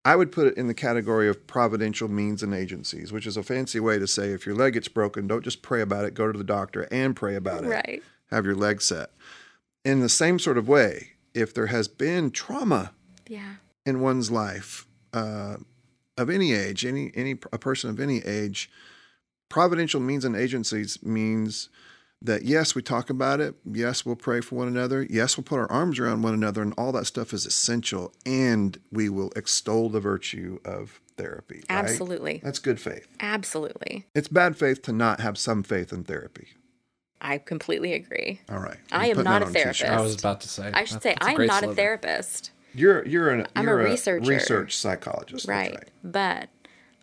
I would put it in the category of providential means and agencies, which is a fancy way to say if your leg gets broken, don't just pray about it, go to the doctor and pray about it right. have your leg set. In the same sort of way, if there has been trauma Yeah. In one's life uh, of any age, any any a person of any age, providential means and agencies means that yes, we talk about it. Yes, we'll pray for one another. Yes, we'll put our arms around one another, and all that stuff is essential. And we will extol the virtue of therapy. right? Absolutely. that's good faith. Absolutely. It's bad faith to not have some faith in therapy. I completely agree. All right, I I'm not a on t-shirt. therapist. I was about to say. I should That- say that's a I'm great not a therapist. You're you're an I'm a you're researcher. research psychologist. that's Right. But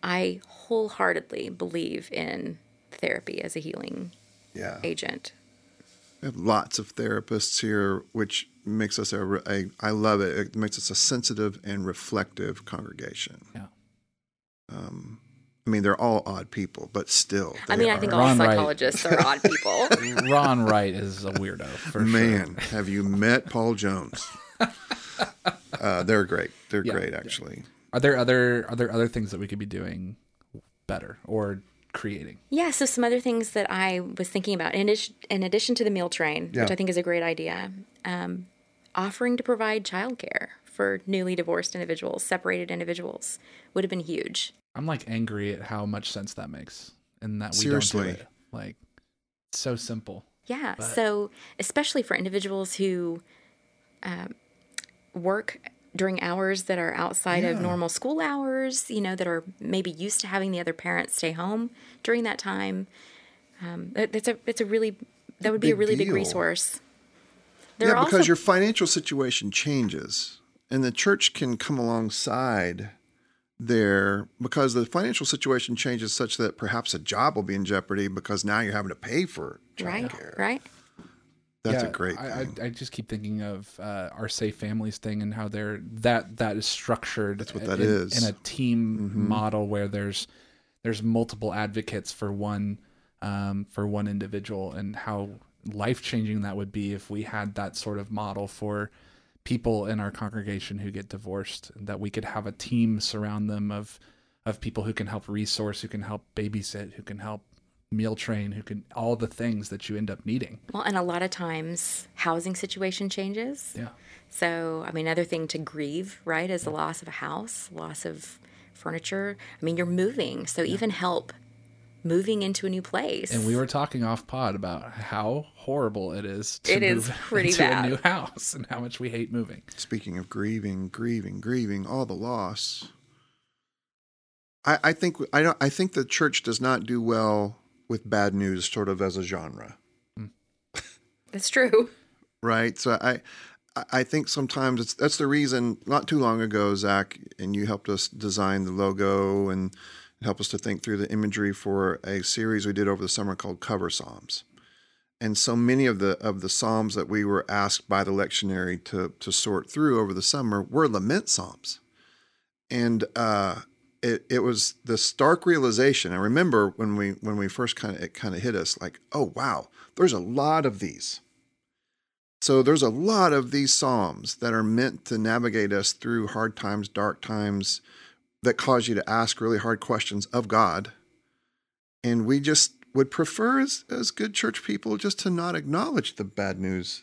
I wholeheartedly believe in therapy as a healing Yeah. agent. We have lots of therapists here, which makes us a, re- a I love it. It makes us a sensitive and reflective congregation. Yeah. Um, I mean, they're all odd people, but still. I mean, I think all Ron Wright. psychologists are odd people. Ron Wright is a weirdo for sure. Man, have you met Paul Jones? uh, they're great. They're Yeah, great, yeah. actually. Are there other are there other things that we could be doing better or creating? Yeah, so some other things that I was thinking about, in addition, in addition to the meal train, Yeah. which I think is a great idea, um, offering to provide childcare for newly divorced individuals, separated individuals, would have been huge. I'm like angry at how much sense that makes and that we Seriously. don't do it. Like so simple. Yeah, so especially for individuals who um, work during hours that are outside of normal school hours, you know, that are maybe used to having the other parent stay home during that time. Um, that's a it's a really that would be a Big really big resource. There yeah, because also your financial situation changes, and the church can come alongside there because the financial situation changes such that perhaps a job will be in jeopardy because now you're having to pay for right, childcare. right. That's Yeah, a great I. I, I just keep thinking of uh, our safe families thing and how they're that that is structured. That's what that in, is. in a team Mhm. model where there's there's multiple advocates for one um, for one individual and how life changing that would be if we had that sort of model for people in our congregation who get divorced that we could have a team surround them of of people who can help resource who can help babysit who can help meal train who can all the things that you end up needing Well, and a lot of times housing situation changes. yeah So, I mean, another thing to grieve, right, is the loss of a house, loss of furniture. I mean, you're moving, so even help moving into a new place. And we were talking off pod about how horrible it is to It is move pretty into bad. a new house and how much we hate moving. Speaking of grieving, grieving, grieving, all the loss. I, I think I don't. I think the church does not do well with bad news, sort of as a genre. That's true. right? So I, I think sometimes it's that's the reason. Not too long ago, Zach, and you helped us design the logo and help us to think through the imagery for a series we did over the summer called Cover Psalms. And so many of the of the psalms that we were asked by the lectionary to to sort through over the summer were lament psalms, and uh, it, it was the stark realization. I remember when we when we first kind of it kind of hit us like, oh wow, there's a lot of these. So there's a lot of these psalms that are meant to navigate us through hard times, dark times, that cause you to ask really hard questions of God. And we just would prefer as, as good church people just to not acknowledge the bad news.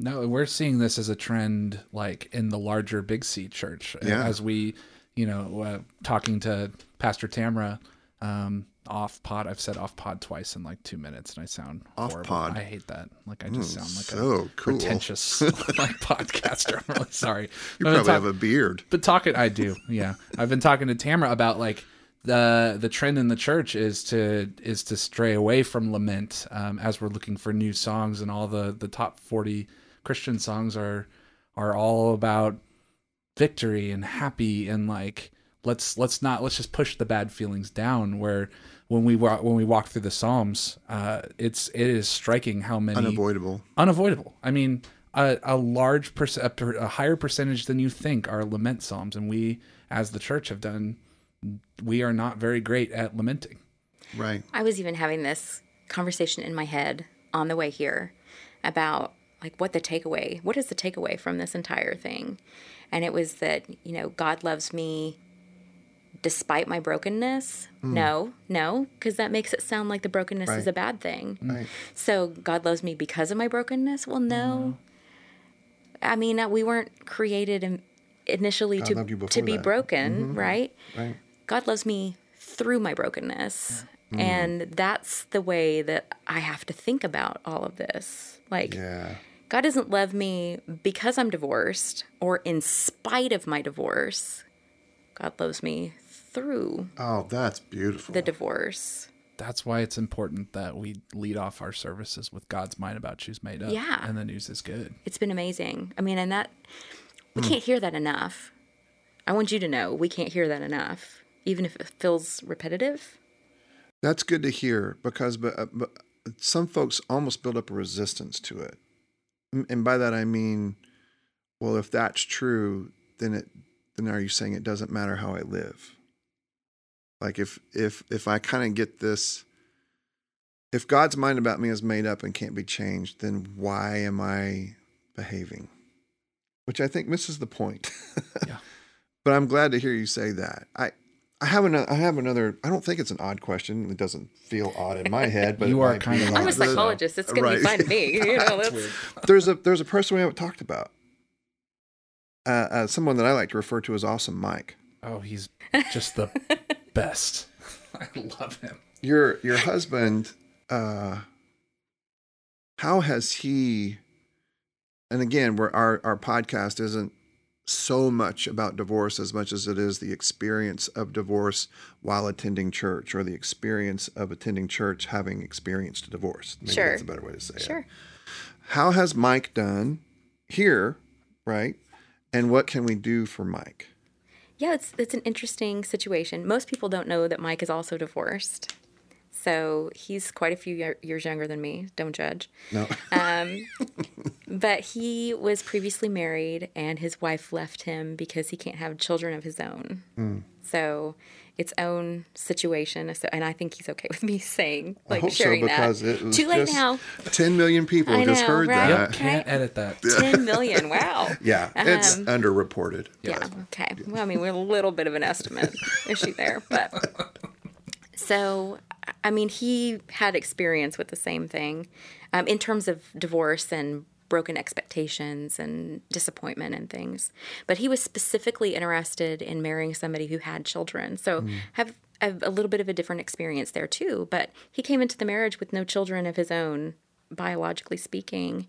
No, we're seeing this as a trend, like in the larger Big C church. Yeah. As we, you know, uh, talking to Pastor Tamra um, off pod. I've said off pod twice in like two minutes, and I sound Off horrible. pod. I hate that. Like I just sound like so a cool. pretentious like podcaster. I'm really sorry. You probably talk- have a beard. but talking, I do. Yeah, I've been talking to Tamara about like the the trend in the church is to is to stray away from lament um, as we're looking for new songs, and all the the top forty Christian songs are are all about victory and happy and like let's let's not let's just push the bad feelings down. Where when we walk when we walk through the Psalms, uh, it's it is striking how many Unavoidable. unavoidable. I mean, a, a large perc- a, per- a higher percentage than you think are lament psalms, and we, as the church, have done. We are not very great at lamenting. Right. I was even having this conversation in my head on the way here about like what the takeaway, what is the takeaway from this entire thing? And it was that, you know, God loves me despite my brokenness. Mm. No, no, because that makes it sound like the brokenness is a bad thing. Right. So God loves me because of my brokenness? Well, no. I mean, we weren't created in, initially God to to be that. broken, mm-hmm. right? Right. God loves me through my brokenness. Mm. And that's the way that I have to think about all of this. Like, Yeah. God doesn't love me because I'm divorced or in spite of my divorce. God loves me through Oh, that's beautiful. the divorce. That's why it's important that we lead off our services with God's mind about choose made up. Yeah. And the news is good. It's been amazing. I mean, and that, we can't hear that enough. I want you to know we can't hear that enough, even if it feels repetitive. That's good to hear because but, uh, but some folks almost build up a resistance to it. And by that I mean, well, if that's true, then it then are you saying it doesn't matter how I live? Like if if if I kind of get this if God's mind about me is made up and can't be changed, then why am I behaving? Which I think misses the point. Yeah. But I'm glad to hear you say that. I I have another. I have another. I don't think it's an odd question. It doesn't feel odd in my head, but You are might be kind of. I'm a The- psychologist. It's going to be Right. fun to me. You know, There's a there's a person we haven't talked about. Uh, uh, someone that I like to refer to as Awesome Mike. Oh, he's just the best. I love him. Your your husband. Uh, how has he? And again, where our our podcast isn't so much about divorce as much as it is the experience of divorce while attending church, or the experience of attending church having experienced a divorce. Maybe Sure. that's a better way to say it. sure. How has Mike done here, right? And what can we do for Mike? Yeah, it's it's an interesting situation. Most people don't know that Mike is also divorced. So he's quite a few years younger than me. Don't judge. No. Um, but he was previously married, and his wife left him because he can't have children of his own. Hmm. So its own situation. So, and I think he's okay with me saying, I like, hope so sharing because that. it was Too late just now. 10 million people I just know, heard right? that. Can't edit that. 10 million. Wow. Yeah, it's Um, underreported. Yeah. Okay. Well, I mean, we're a little bit of an estimate issue there, but so I mean, he had experience with the same thing um, in terms of divorce and broken expectations and disappointment and things. But he was specifically interested in marrying somebody who had children. So have, have a little bit of a different experience there too. But he came into the marriage with no children of his own, biologically speaking,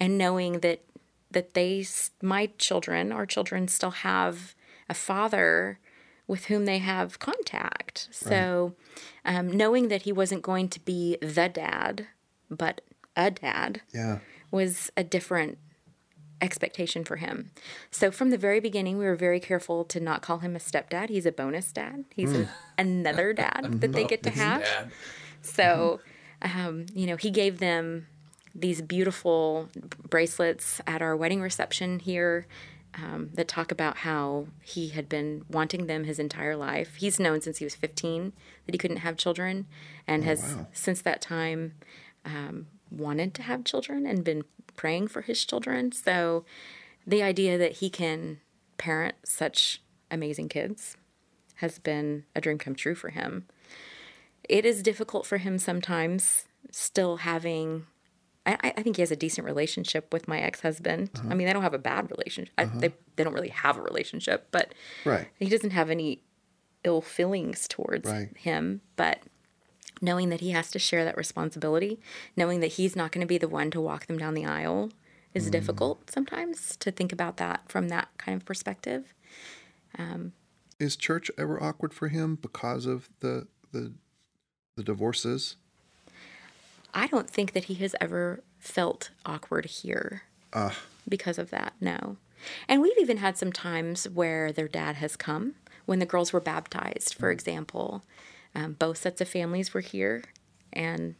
and knowing that that they, my children, our children, still have a father with whom they have contact. So, um, knowing that he wasn't going to be the dad, but a dad, Yeah. was a different expectation for him. So, from the very beginning, we were very careful to not call him a stepdad. He's a bonus dad, he's a, another dad that they get to have. So, um, you know, he gave them these beautiful bracelets at our wedding reception here um, that talk about how he had been wanting them his entire life. He's known since he was 15 that he couldn't have children, and has wow. since that time um, wanted to have children and been praying for his children. So the idea that he can parent such amazing kids has been a dream come true for him. It is difficult for him sometimes, still having. I, I think he has a decent relationship with my ex-husband. Mm-hmm. I mean, they don't have a bad relationship. I, they mm-hmm. they don't really have a relationship, but Right. he doesn't have any ill feelings towards Right. him. But knowing that he has to share that responsibility, knowing that he's not going to be the one to walk them down the aisle, is mm. difficult sometimes to think about that from that kind of perspective. Um, is church ever awkward for him because of the the the divorces? I don't think that he has ever felt awkward here because of that. No. And we've even had some times where their dad has come when the girls were baptized, for example. Um, both sets of families were here and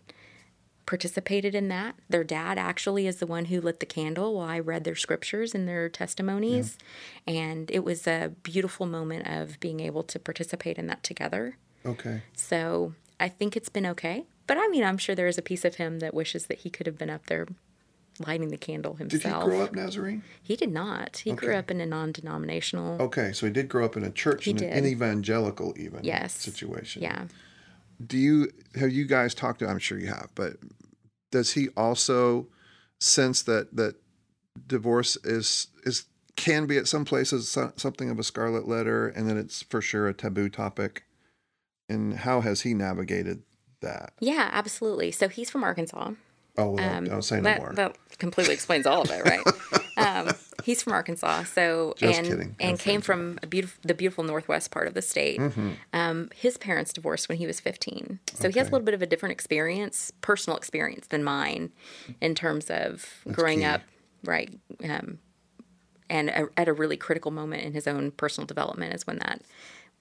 participated in that. Their dad actually is the one who lit the candle while I read their scriptures and their testimonies. And it was a beautiful moment of being able to participate in that together. Okay. So I think it's been okay. But I mean, I'm sure there is a piece of him that wishes that he could have been up there lighting the candle himself. Did he grow up Nazarene? He did not. He grew up in a non denominational. Okay, so he did grow up in a church, He in an evangelical even Yes. situation. Yeah. Do you have you guys talked to? I'm sure you have, but does he also sense that that divorce is is can be at some places something of a scarlet letter, and that it's for sure a taboo topic? And how has he navigated that? Yeah, absolutely. So he's from Arkansas. Oh, well, Um, don't say no that, more. that completely explains all of it, right? um, he's from Arkansas, so Just and kidding. and came from a beautiful, the beautiful northwest part of the state. Um, his parents divorced when he was 15, so he has a little bit of a different experience, personal experience than mine, in terms of growing key. up, right? Um, and a, at a really critical moment in his own personal development is when that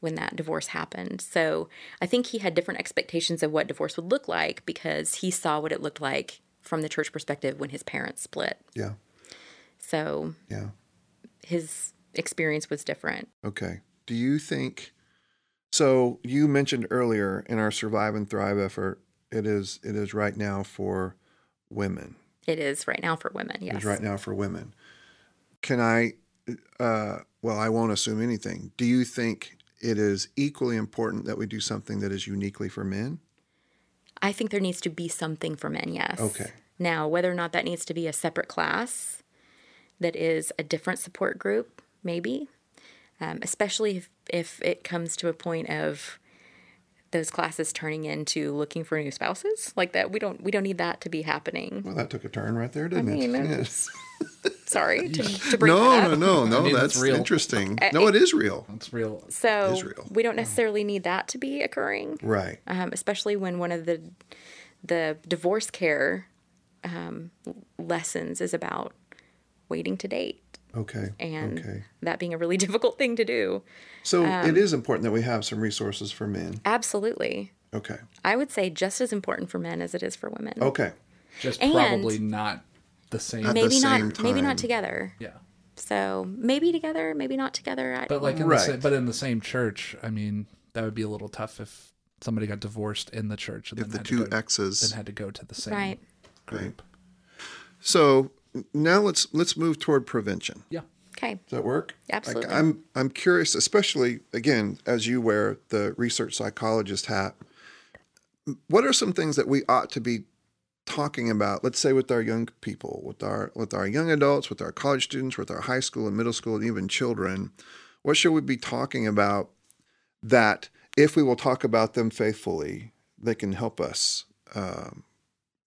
when that divorce happened. So I think he had different expectations of what divorce would look like because he saw what it looked like from the church perspective when his parents split. yeah, So yeah. his experience was different. Okay. Do you think so you mentioned earlier in our survive and thrive effort it is it is right now for women. It is right now for women. Yes. is right now for women. Can I uh well I won't assume anything. Do you think it is equally important that we do something that is uniquely for men? I think there needs to be something for men. Yes. Okay. Now, whether or not that needs to be a separate class that is a different support group, maybe, um, especially if, if it comes to a point of those classes turning into looking for new spouses like that we don't we don't need that to be happening Well, that took a turn right there, didn't mean, it? Sorry to, to bring No, that no, up. no, no. mean, that's real. interesting. No, it is real. It's real. so Israel. we don't necessarily need that to be occurring Right. um, especially when one of the the divorce care um, lessons is about waiting to date Okay. and okay. that being a really difficult thing to do. So um, it is important that we have some resources for men. Absolutely. Okay. I would say just as important for men as it is for women. Okay. Just And- probably not the same. At the maybe not same maybe not together. yeah. So maybe together, maybe not together. I, But like in Right. the sa- but in the same church, I mean, that would be a little tough if somebody got divorced in the church and If then the had two to go, exes then had to go to the same right. group. So now let's let's move toward prevention. Yeah. Okay. Does that work? Absolutely. Like, I'm I'm curious, especially again as you wear the research psychologist hat. What are some things that we ought to be talking about? Let's say with our young people, with our with our young adults, with our college students, with our high school and middle school, and even children. What should we be talking about that, if we will talk about them faithfully, they can help us um,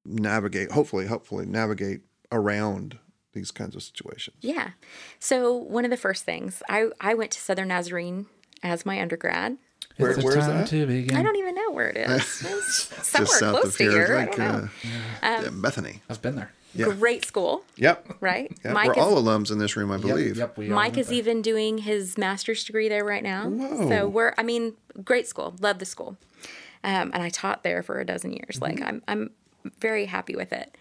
navigate. Hopefully, hopefully navigate around these kinds of situations. Yeah. So one of the first things I I went to Southern Nazarene as my undergrad. Where- it's a where's time that? to begin. I don't even know where it is. Somewhere Just south close of to here, here. like I don't know. uh, yeah, Bethany. I've been there. Yeah. Great school, Yep. right? Yeah, Mike we're is all alums in this room, I believe. Yep, we all Mike is there. even doing his master's degree there right now. Whoa. So we're, I mean, great school. Love the school. Um, and I taught there for a dozen years. Like Mm-hmm. I'm, I'm very happy with it.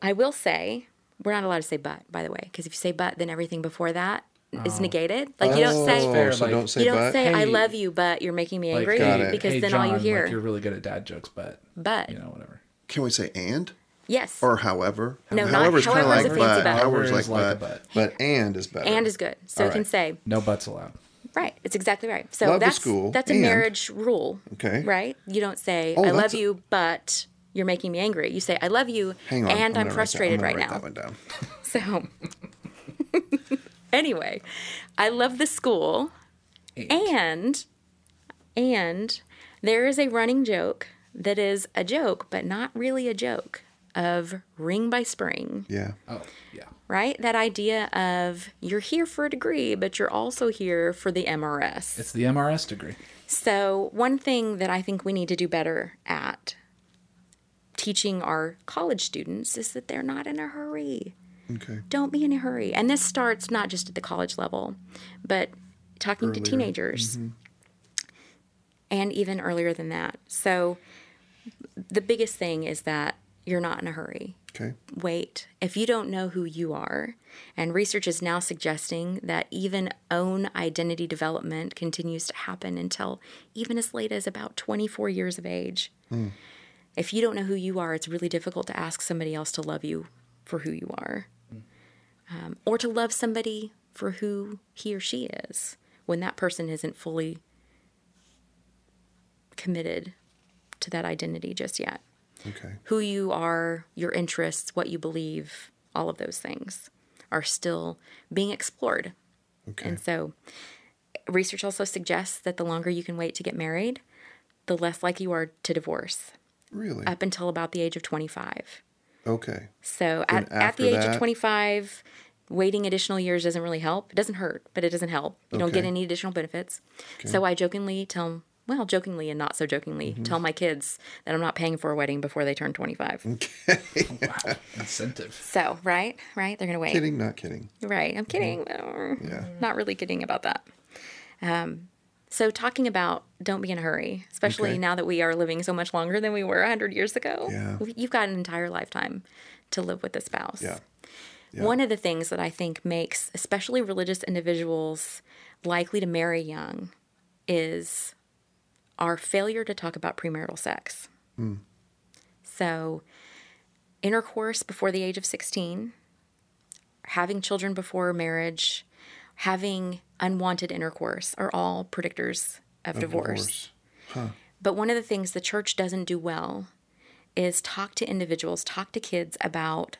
I will say we're not allowed to say but, by the way, because if you say but, then everything before that is oh. negated. Like you don't Oh, say fair, so like- don't say you don't but. say I love you, but you're making me angry Got it. because hey, then John, all you hear like, you're really good at dad jokes, but but you know whatever. Can we say and yes. or however? No, not- however is kind of like a fancy but. but. However is like like a but. but. But and is better. and is good. So All you can say No buts allowed. right. It's exactly right. So Love the that's school, that's a and- marriage rule. Okay. Right? You don't say Oh, I love a- you, but you're making me angry. You say I love you Hang on. and gonna I'm write that- frustrated I'm right gonna now. That one down. So, anyway, I love the school, and and there is a running joke that is a joke, but not really a joke of ring by spring, Yeah. Oh yeah. right? That idea of you're here for a degree, but you're also here for the MRS. It's the MRS degree. So, one thing that I think we need to do better at teaching our college students is that they're not in a hurry. Okay. Don't be in a hurry. And this starts not just at the college level, but talking to teenagers mm-hmm. and even earlier than that. So, the biggest thing is that you're not in a hurry Okay. wait. If you don't know who you are, and research is now suggesting that even own identity development continues to happen until even as late as about 24 years of age. Hmm. If you don't know who you are, it's really difficult to ask somebody else to love you for who you are, um, or to love somebody for who he or she is when that person isn't fully committed to that identity just yet Okay. who you are, your interests, what you believe, all of those things are still being explored. Okay. And so, research also suggests that the longer you can wait to get married, the less likely you are to divorce really? up until about the age of 25. Okay. So, at, at the age that- of 25, waiting additional years doesn't really help. It doesn't hurt, but it doesn't help. You don't get any additional benefits. So, I jokingly tell well, jokingly and not so jokingly, Mm-hmm. tell my kids that I'm not paying for a wedding before they turn 25. Wow. Incentive. So, right, right, they're gonna wait. Kidding, not kidding. Right, I'm kidding. Mm-hmm. Yeah. Not really kidding about that. Um, so, talking about don't be in a hurry, especially Okay. now that we are living so much longer than we were 100 years ago. Yeah. You've got an entire lifetime to live with a spouse. Yeah. Yeah. One of the things that I think makes especially religious individuals likely to marry young is our failure to talk about premarital sex. Hmm. So, intercourse before the age of 16, having children before marriage, having unwanted intercourse are all predictors of, divorce. Divorce. But one of the things the church doesn't do well is talk to individuals, talk to kids about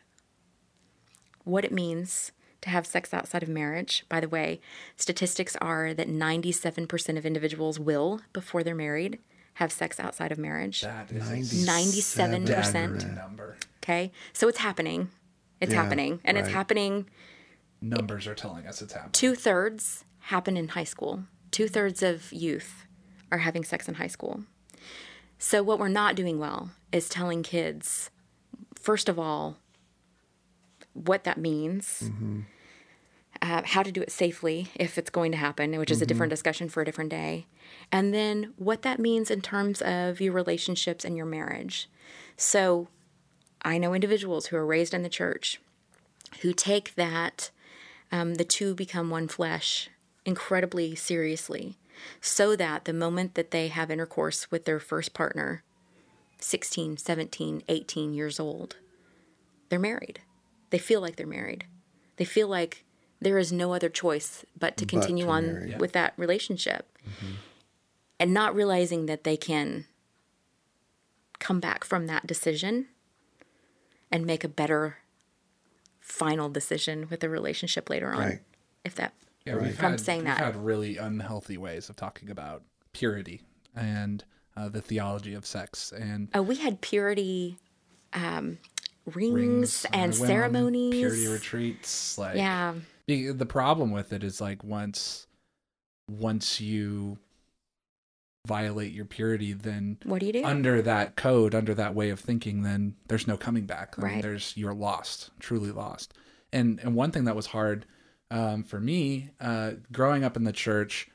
what it means to have sex outside of marriage. By the way, statistics are that 97% of individuals will, before they're married, have sex outside of marriage. That is 97%. a staggering number. Okay. So it's happening. It's Yeah, happening. And it's happening Numbers are telling us it's happening. two thirds happen in high school. Two thirds of youth are having sex in high school. So, what we're not doing well is telling kids, first of all, what that means, uh, how to do it safely if it's going to happen, which is a different discussion for a different day, and then what that means in terms of your relationships and your marriage. So, I know individuals who are raised in the church who take that um, the two become one flesh incredibly seriously so that the moment that they have intercourse with their first partner 16 17 18 years old they're married. They feel like they're married. They feel like there is no other choice but to continue to on marry. with that relationship. And not realizing that they can come back from that decision and make a better final decision with the relationship later on. Right. If that Yeah, we've From had, saying we've that. had really unhealthy ways of talking about purity and uh, the theology of sex and oh, we had purity um, rings, rings and women, ceremonies. purity retreats. Like, Yeah, the, the problem with it is like once once you violate your purity, then what do you do? under that code, under that way of thinking, then there's no coming back. I mean, Right. there's you're lost, truly lost. And and one thing that was hard um, for me, uh, growing up in the church,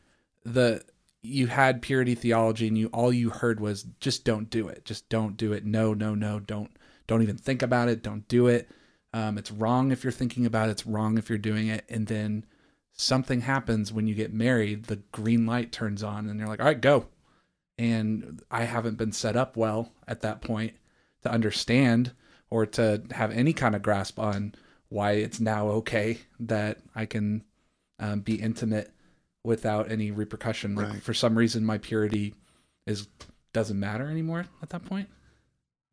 the you had purity theology, and you all you heard was just don't do it, just don't do it. No, no, no, don't don't even think about it. Don't do it. Um, it's wrong if you're thinking about it. It's wrong if you're doing it. And then something happens when you get married. The green light turns on, and you're like, "All right, go." And I haven't been set up well at that point to understand or to have any kind of grasp on why it's now okay that I can um, be intimate without any repercussion. Like Right. for some reason, my purity is doesn't matter anymore at that point.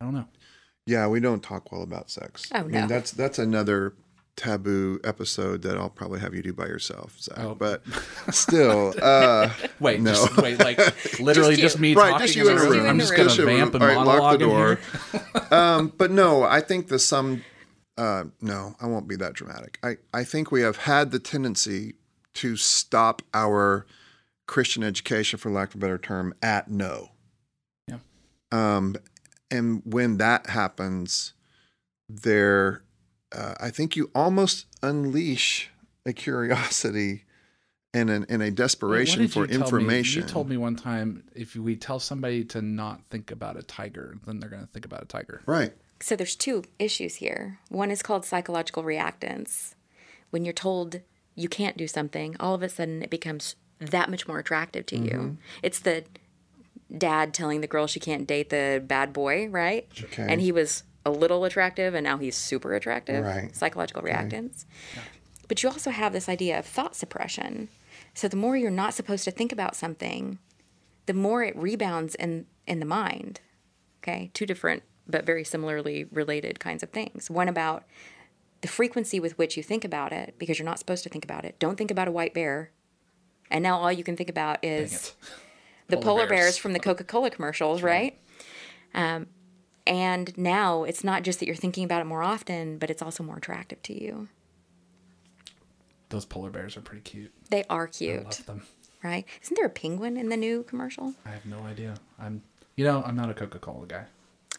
I don't know. Yeah, we don't talk well about sex. Oh, I mean, that's that's another taboo episode that I'll probably have you do by yourself, Zach. Oh. But still, uh, Wait, No. just wait, like literally Just just, me right, talking just you in a room. I'm just gonna Just you in a vamp and. All right, lock the monologue door. here. um, but no, I think the some. Uh, no, I won't be that dramatic. I, I think we have had the tendency to stop our Christian education, for lack of a better term, at no. Yeah. Um, and when that happens, there, uh, I think you almost unleash a curiosity and an, and a desperation for you tell me? information. You told me one time if we tell somebody to not think about a tiger, then they're going to think about a tiger. right. So there's two issues here. One is called psychological reactance. When you're told you can't do something, all of a sudden it becomes that much more attractive to you. It's the dad telling the girl she can't date the bad boy, right? Okay. And he was a little attractive and now he's super attractive. Right. Psychological reactance. But you also have this idea of thought suppression. So the more you're not supposed to think about something, the more it rebounds in in the mind. Okay, two different but very similarly related kinds of things. One about the frequency with which you think about it, because you're not supposed to think about it. Don't think about a white bear. And now all you can think about is the Polar polar, bears. bears. from the Coca Cola commercials, right? Um, and now it's not just that you're thinking about it more often, but it's also more attractive to you. Those polar bears are pretty cute. They are cute. I love them. right? Isn't there a penguin in the new commercial? I have no idea. I'm, you know, I'm not a Coca Cola guy,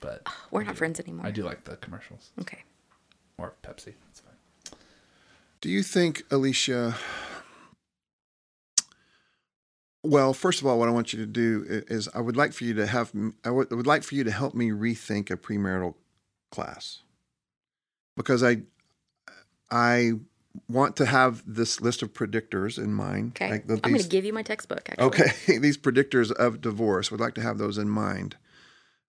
but oh, We're I not do- friends anymore. I do like the commercials Okay. or Pepsi. That's fine. Do you think, Alicia? Well, first of all, what I want you to do is I would like for you to have I would, I would like for you to help me rethink a premarital class because I I want to have this list of predictors in mind. Okay. like the- I'm going to give you my textbook, actually. Okay, these predictors of divorce. Would like to have those in mind.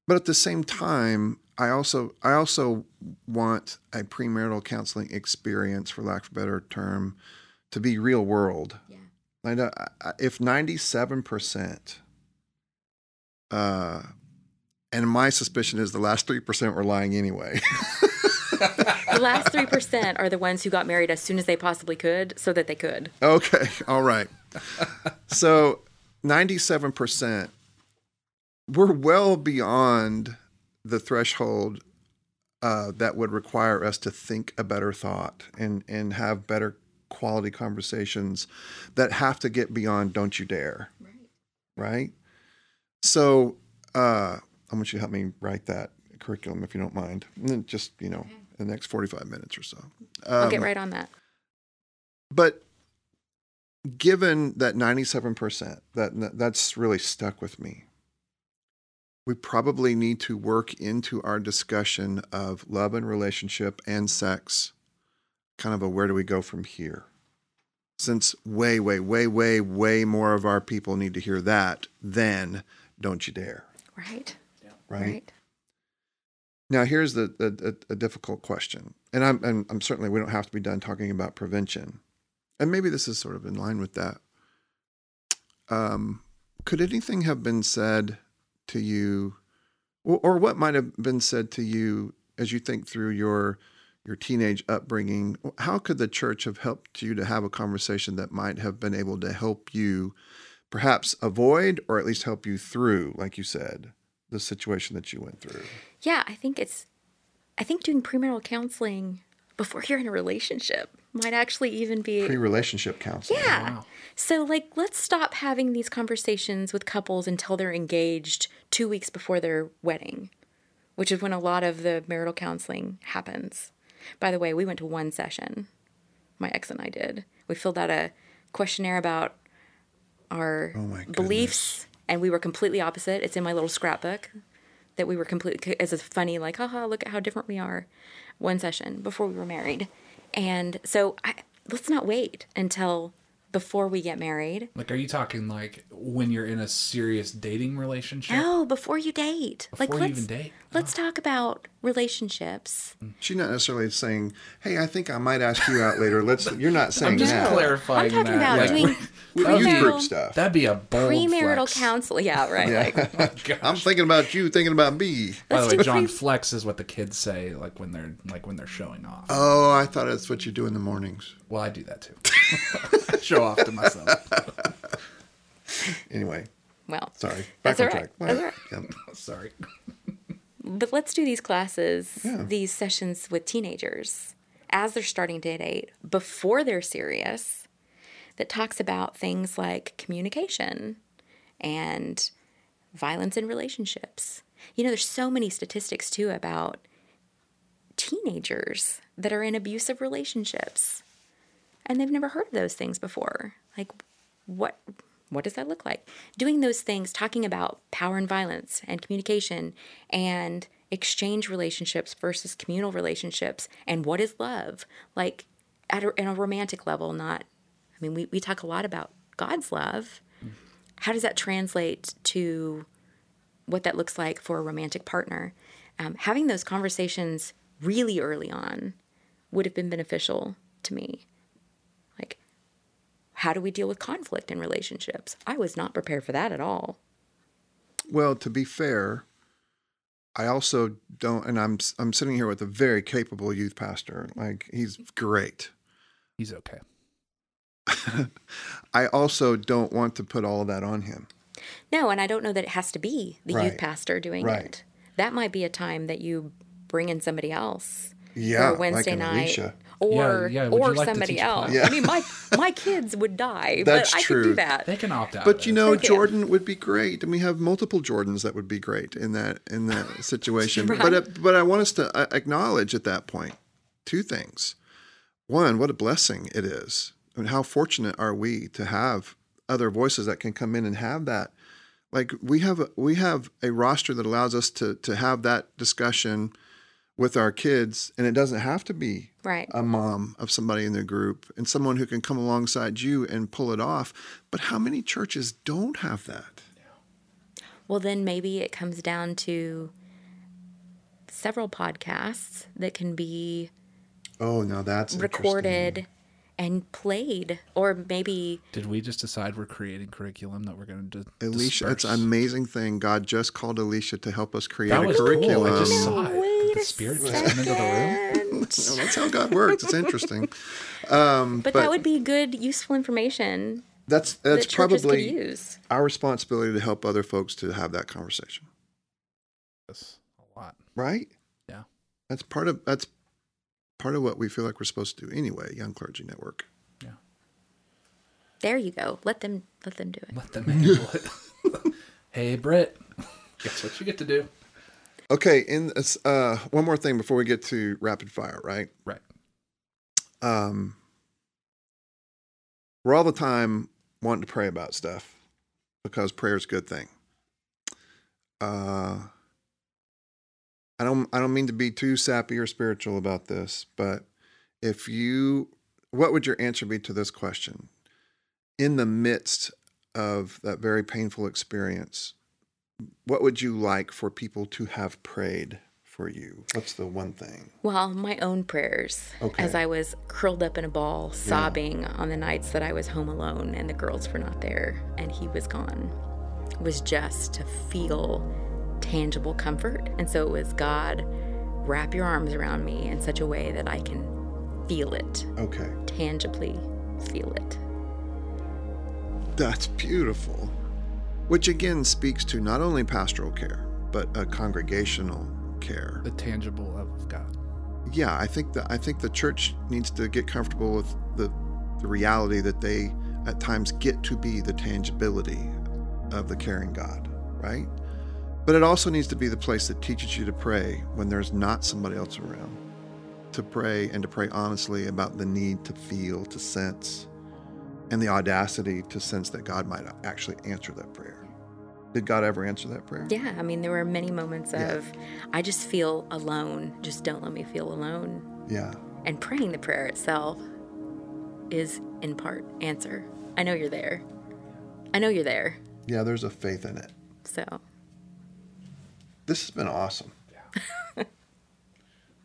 But at the same time, I also I also want a premarital counseling experience, for lack of a better term, to be real world. Yeah. I know I- I- if ninety seven percent, uh, and my suspicion is the last three percent were lying anyway. The last 3% are the ones who got married as soon as they possibly could so that they could. Okay, all right. So, 97%, we're well beyond the threshold uh, that would require us to think a better thought and, and have better quality conversations that have to get beyond don't you dare. Right. Right? So, uh, I want you to help me write that curriculum if you don't mind. And then just, you know, the next 45 minutes or so. I'll get Um, right on that. but given that 97%, that that's really stuck with me. We probably need to work into our discussion of love and relationship and sex kind of a where do we go from here? Since way, way, way, way, way more of our people need to hear that than don't you dare, Right. right? Right. Now, here's the, the a, a difficult question, and I'm, and I'm certainly we don't have to be done talking about prevention, and maybe this is sort of in line with that. Um, could anything have been said to you, or, or what might have been said to you as you think through your your teenage upbringing? How could the church have helped you to have a conversation that might have been able to help you, perhaps avoid or at least help you through, like you said, the situation that you went through? Yeah, I think it's, I think doing premarital counseling before you're in a relationship might actually even be. pre-relationship counseling. yeah. Wow. So, like, let's stop having these conversations with couples until they're engaged two weeks before their wedding, which is when a lot of the marital counseling happens. By the way, we went to one session. My ex and I did. We filled out a questionnaire about our Oh beliefs, and we were completely opposite. It's in my little scrapbook. that we were completely as a funny like haha look at how different we are one session before we were married and so I, let's not wait until before we get married Like, are you talking like when you're in a serious dating relationship? no before you date like Before you let's even date? Let's talk about relationships She's not necessarily saying, "Hey, I think I might ask you out later." Let's. You're not saying I'm just that. clarifying i'm talking that. about Like, doing With That would youth be- group stuff. That'd be a bold premarital flex. counsel yeah right like oh I'm thinking about you, thinking about me. By Let's the way, do John pre- Flex is what the kids say, like when they're like when they're showing off. Oh, I thought that's what you do in the mornings. Well, I do that too. Show off to myself. Anyway, well sorry. That's Back on all right. track. That's all right. Yeah. Sorry. But let's do these classes, Yeah. these sessions with teenagers as they're starting to date before they're serious that talks about things like communication and violence in relationships. You know, there's so many statistics too about teenagers that are in abusive relationships and they've never heard of those things before. Like what what does that look like? Doing those things, talking about power and violence and communication and exchange relationships versus communal relationships and what is love? Like at a, in a romantic level, not I mean we, we talk a lot about God's love. How does that translate to what that looks like for a romantic partner? Um, having those conversations really early on would have been beneficial to me. Like, how do we deal with conflict in relationships? I was not prepared for that at all. Well, to be fair, I also don't, and I'm I'm sitting here with a very capable youth pastor. Like he's great. He's okay. I also don't want to put all of that on him. No, and I don't know that it has to be the youth pastor doing Right. it. That might be a time that you bring in somebody else Yeah, for a Wednesday like an night. Alicia. Or Yeah, yeah, or like somebody else. Yeah. I mean, my my kids would die, That's but I could do true. that. They can opt out. But of you know, They can. Jordan would be great, and we have multiple Jordans that would be great in that in that situation. Right. But uh, but I want us to uh, acknowledge at that point two things. One, what a blessing it is, and how fortunate are we to have other voices that can come in and have that. Like we have a, we have a roster that allows us to to have that discussion with our kids, and it doesn't have to be Right. a mom of somebody in their group and someone who can come alongside you and pull it off. But how many churches don't have that? Well, then maybe it comes down to several podcasts that can be Oh, now that's recorded and played, or maybe Did we just decide we're creating curriculum that we're going to interesting. Alicia, it's an amazing thing. God just called Alicia to help us create That a was cool. curriculum. I just saw it. Wait the spirit just come into the room. No, that's how God works. It's interesting. Um, But, but that would be good, useful information that's that's churches could probably use. our responsibility to help other folks to have that conversation, Yes, a lot. right? Yeah. That's part of that's part of what we feel like we're supposed to do anyway. Young Clergy Network. Yeah. There you go. Let them let them do it. Let them handle it. hey, Britt, guess what you get to do? Okay, in this, uh, one more thing before we get to rapid fire, right? Right. um, we're all the time wanting to pray about stuff because prayer is a good thing. Uh, I don't I don't mean to be too sappy or spiritual about this, but if you what would your answer be to this question? In the midst of that very painful experience, what would you like for people to have prayed for you? What's the one thing? Well, my own prayers Okay. as I was curled up in a ball, sobbing on the nights that I was home alone and the girls were not there and he was gone, was just to feel tangible comfort. And so it was God, wrap your arms around me in such a way that I can feel it, Okay. tangibly feel it. That's beautiful. Which again speaks to not only pastoral care, but a congregational care. The tangible love of God. Yeah, I think that I think the church needs to get comfortable with the the reality that they at times get to be the tangibility of the caring God, right? But it also needs to be the place that teaches you to pray when there's not somebody else around. To pray and to pray honestly about the need to feel, to sense, and the audacity to sense that God might actually answer that prayer. Did God ever answer that prayer? Yeah, I mean, there were many moments of, I just feel alone. Just don't let me feel alone. Yeah. And praying the prayer itself is, in part, answer. I know you're there. I know you're there. Yeah, there's a faith in it. So, This has been awesome.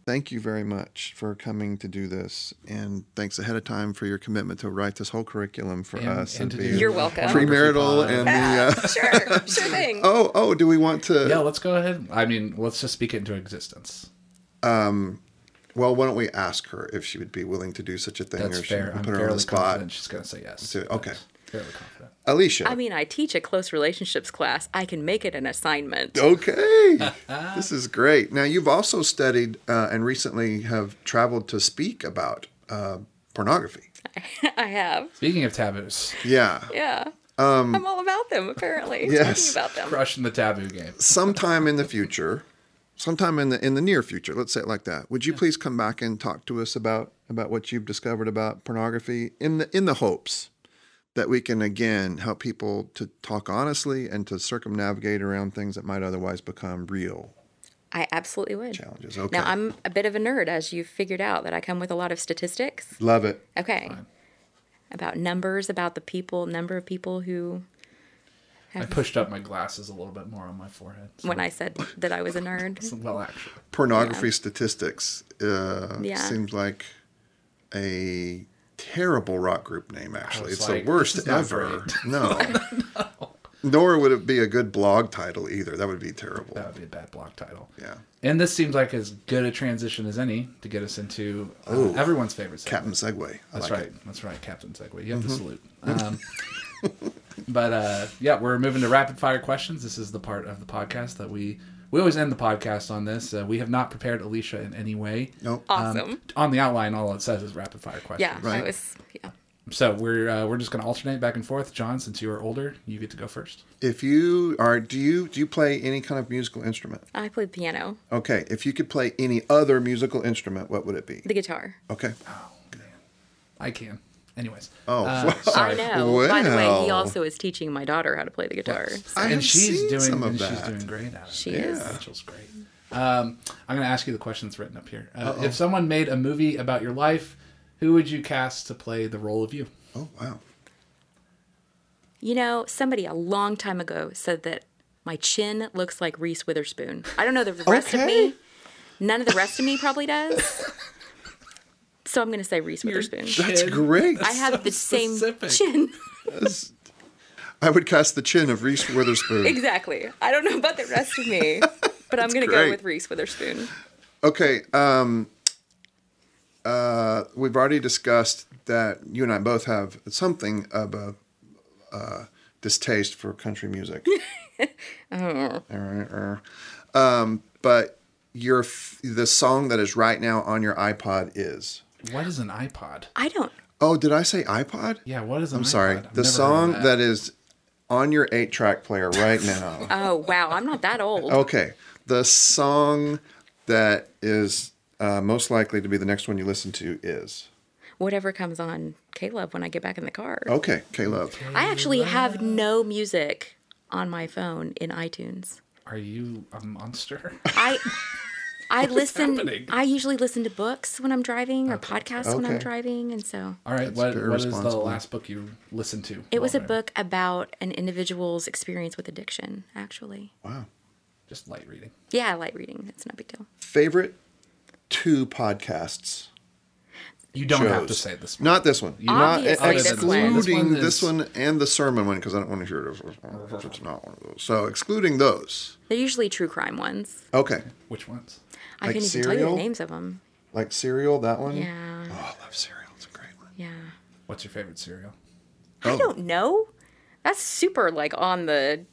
Thank you very much for coming to do this, and thanks ahead of time for your commitment to write this whole curriculum for And- us and to do You're welcome. premarital and the. Uh, sure, sure thing. oh, oh, do we want to? Yeah, let's go ahead. I mean, let's just speak it into existence. Um, Well, why don't we ask her if she would be willing to do such a thing, That's or she fair. can I'm put her on the spot? confident she's going to say yes. So- okay. Fairly confident. Alicia. I mean, I teach a close relationships class. I can make it an assignment. Okay, this is great. Now you've also studied uh, and recently have traveled to speak about uh, pornography. I have. Speaking of taboos, Yeah, Yeah. I'm all about them, apparently. Yes. Talking about them. crushing the taboo game. sometime in the future, sometime in the in the near future, let's say it like that. Would you please come back and talk to us about about what you've discovered about pornography in the in the hopes that we can again help people to talk honestly and to circumnavigate around things that might otherwise become real I absolutely would. challenges. Okay, Now, I'm a bit of a nerd, as you've figured out, that I come with a lot of statistics. love it. Okay. About numbers, about the people, number of people who, I pushed up my glasses a little bit more on my forehead. so- when I said that I was a nerd. well, actually, Pornography statistics uh, Yeah. seems like a terrible rock group name. Actually, it's like, the worst this is not ever. great. No. Nor would it be a good blog title either. That would be terrible. that would be a bad blog title. Yeah. And this seems like as good a transition as any to get us into uh, everyone's favorite segment. Captain Segway. I That's like right. it. Mm-hmm. That's right, Captain Segway. You have to salute. Um, but uh, yeah, we're moving to rapid fire questions. This is the part of the podcast that we we always end the podcast on this. Uh, we have not prepared Alicia in any way. Nope. Awesome. On the outline, all it says is rapid fire questions. yeah, Right. I was, yeah. So we're uh, we're just going to alternate back and forth. John, since you are older, you get to go first. If you are, do you do you play any kind of musical instrument? I played piano, Okay. If you could play any other musical instrument, what would it be? the guitar. Okay. I can. Anyways. Oh, Uh, well, I know. By the way, he also is teaching my daughter how to play the guitar. So I and she's seen doing some of and she's doing great at it. She is. Rachel's great. Um, I'm going to ask you the question that's written up here. Uh, if someone made a movie about your life, who would you cast to play the role of you? Oh wow. You know, somebody a long time ago said that my chin looks like Reese Witherspoon. I don't know the rest of me. None of the rest of me probably does. So I'm going to say Reese Witherspoon. That's Chin. great. I have the same specific. chin. I would cast the chin of Reese Witherspoon. exactly. I don't know about the rest of me, but I'm going to go with Reese Witherspoon. Okay. Um, uh, we've already discussed that you and I both have something of a uh, distaste for country music. Uh, um, but your f- the song that is right now on your iPod is. What is an iPod? I don't. Oh, did I say iPod? Yeah, what is an iPod? I'm iPod? sorry. I've The never heard of song that. that is on your eight track player right now. Oh, wow. I'm not that old. Okay. The song that is uh, most likely to be the next one you listen to is. Whatever comes on K-Love when I get back in the car. Okay, K-Love. I actually have no music on my phone in iTunes. Are you a monster? I I listen. happening? I usually listen to books when I'm driving or podcasts when I'm driving, and so All right, what, very what is the last book you listened to? it was a while book about an individual's experience with addiction. Actually, Wow. Just light reading. yeah, light reading. It's no big deal. Favorite two podcasts. You don't have to say this. one. Not this one. Not Obviously, this one. excluding This one this is- one and the sermon one because I don't want to hear it. If It's not one of those. So excluding those. They're usually true crime ones. Okay. Which ones? I Like couldn't even tell you the names of them. Like Serial, that one? Yeah, Oh, I love Serial. It's a great one. yeah. What's your favorite cereal? Oh. I don't know. That's super like on the.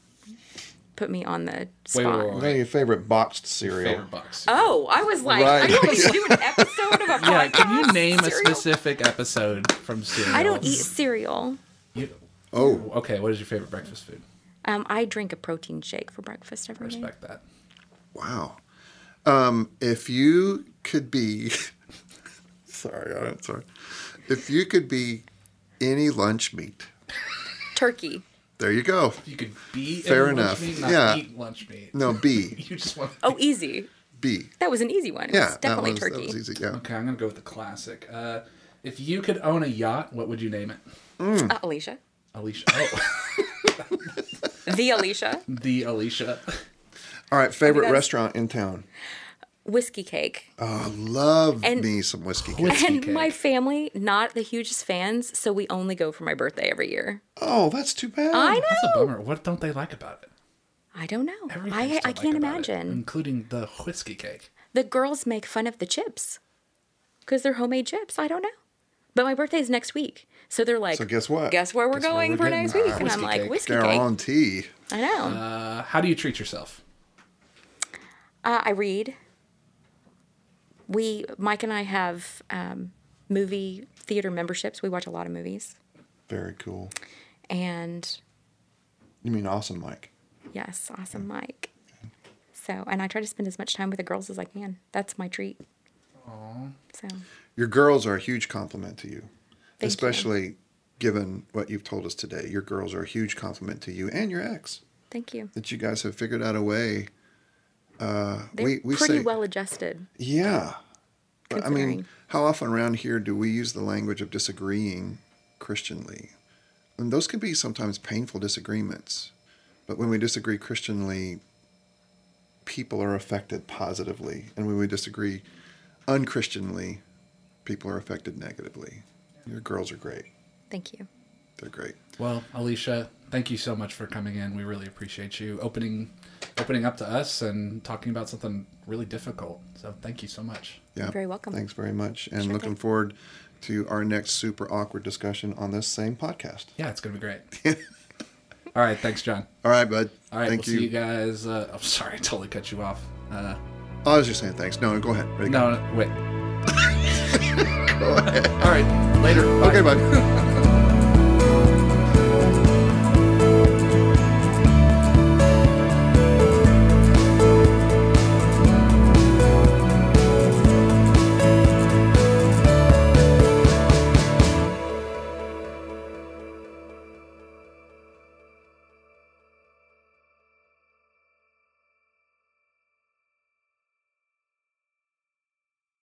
Put me on the wait, spot. wait. What are your favorite boxed cereal? Favorite box. Oh, I was like, Right. are you going to do an episode of a podcast? yeah, can you name a specific episode from Serial? I don't eat cereal. You, Oh, okay, what is your favorite breakfast food? Um, I drink a protein shake for breakfast every day. I respect that. wow. Um, if you could be, sorry, I'm sorry. If you could be any lunch meat, Turkey. There you go. You could be Fair in enough. lunch meat, not Yeah. eat lunch meat. No, B. You just want. Oh, easy. B. That was an easy one. It Yeah, was that definitely was, turkey. that was easy. Yeah. Okay, I'm gonna go with the classic. Uh, if you could own a yacht, what would you name it? Uh, Alicia. Alicia. Oh, The Alicia. the Alicia. All right. Favorite restaurant in town? Whiskey cake. Oh, love And- me some whiskey cake. Whiskey and cake. my family, not the hugest fans, so we only go for my birthday every year. Oh, that's too bad. I know. That's a bummer. What don't they like about it? I don't know. Everything I, still I like can't about it, imagine. including the whiskey cake. The girls make fun of the chips because they're homemade chips. I don't know. But my birthday is next week. So they're like, So guess what? Guess where we're Guess where going we're for getting next week? And I'm whiskey like, cake. whiskey cake. Guarantee. I know. Uh, how do you treat yourself? Uh, I read. We, Mike and I have um, movie theater memberships. We watch a lot of movies. Very cool. And You mean awesome, Mike? yes, awesome, Mike. So, and I try to spend as much time with the girls as I can. That's my treat. So, Your girls are a huge compliment to you, Thank you. especially given what you've told us today. Your girls are a huge compliment to you and your ex thank you. that you guys have figured out a way. Uh, They're we we pretty say, well adjusted. yeah. But, I mean, how often around here do we use the language of disagreeing Christianly? And those can be sometimes painful disagreements. But when we disagree Christianly, people are affected positively. And when we disagree unchristianly, people are affected negatively. Your girls are great. Thank you. They're great. Well, Alicia, thank you so much for coming in. We really appreciate you opening opening up to us and talking about something really difficult. So thank you so much. Yeah. You're very welcome. Thanks very much. And Sure looking thing. forward to our next super awkward discussion on this same podcast. Yeah, it's gonna be great. All right, thanks, John. All right, bud. All right, Thank we'll you. see you guys. Uh, I'm sorry, I totally cut you off. Uh, Oh, I was just saying thanks. No, go ahead. Ready, go. no, no, wait. Go ahead. All right, later. Bye. Okay, bud.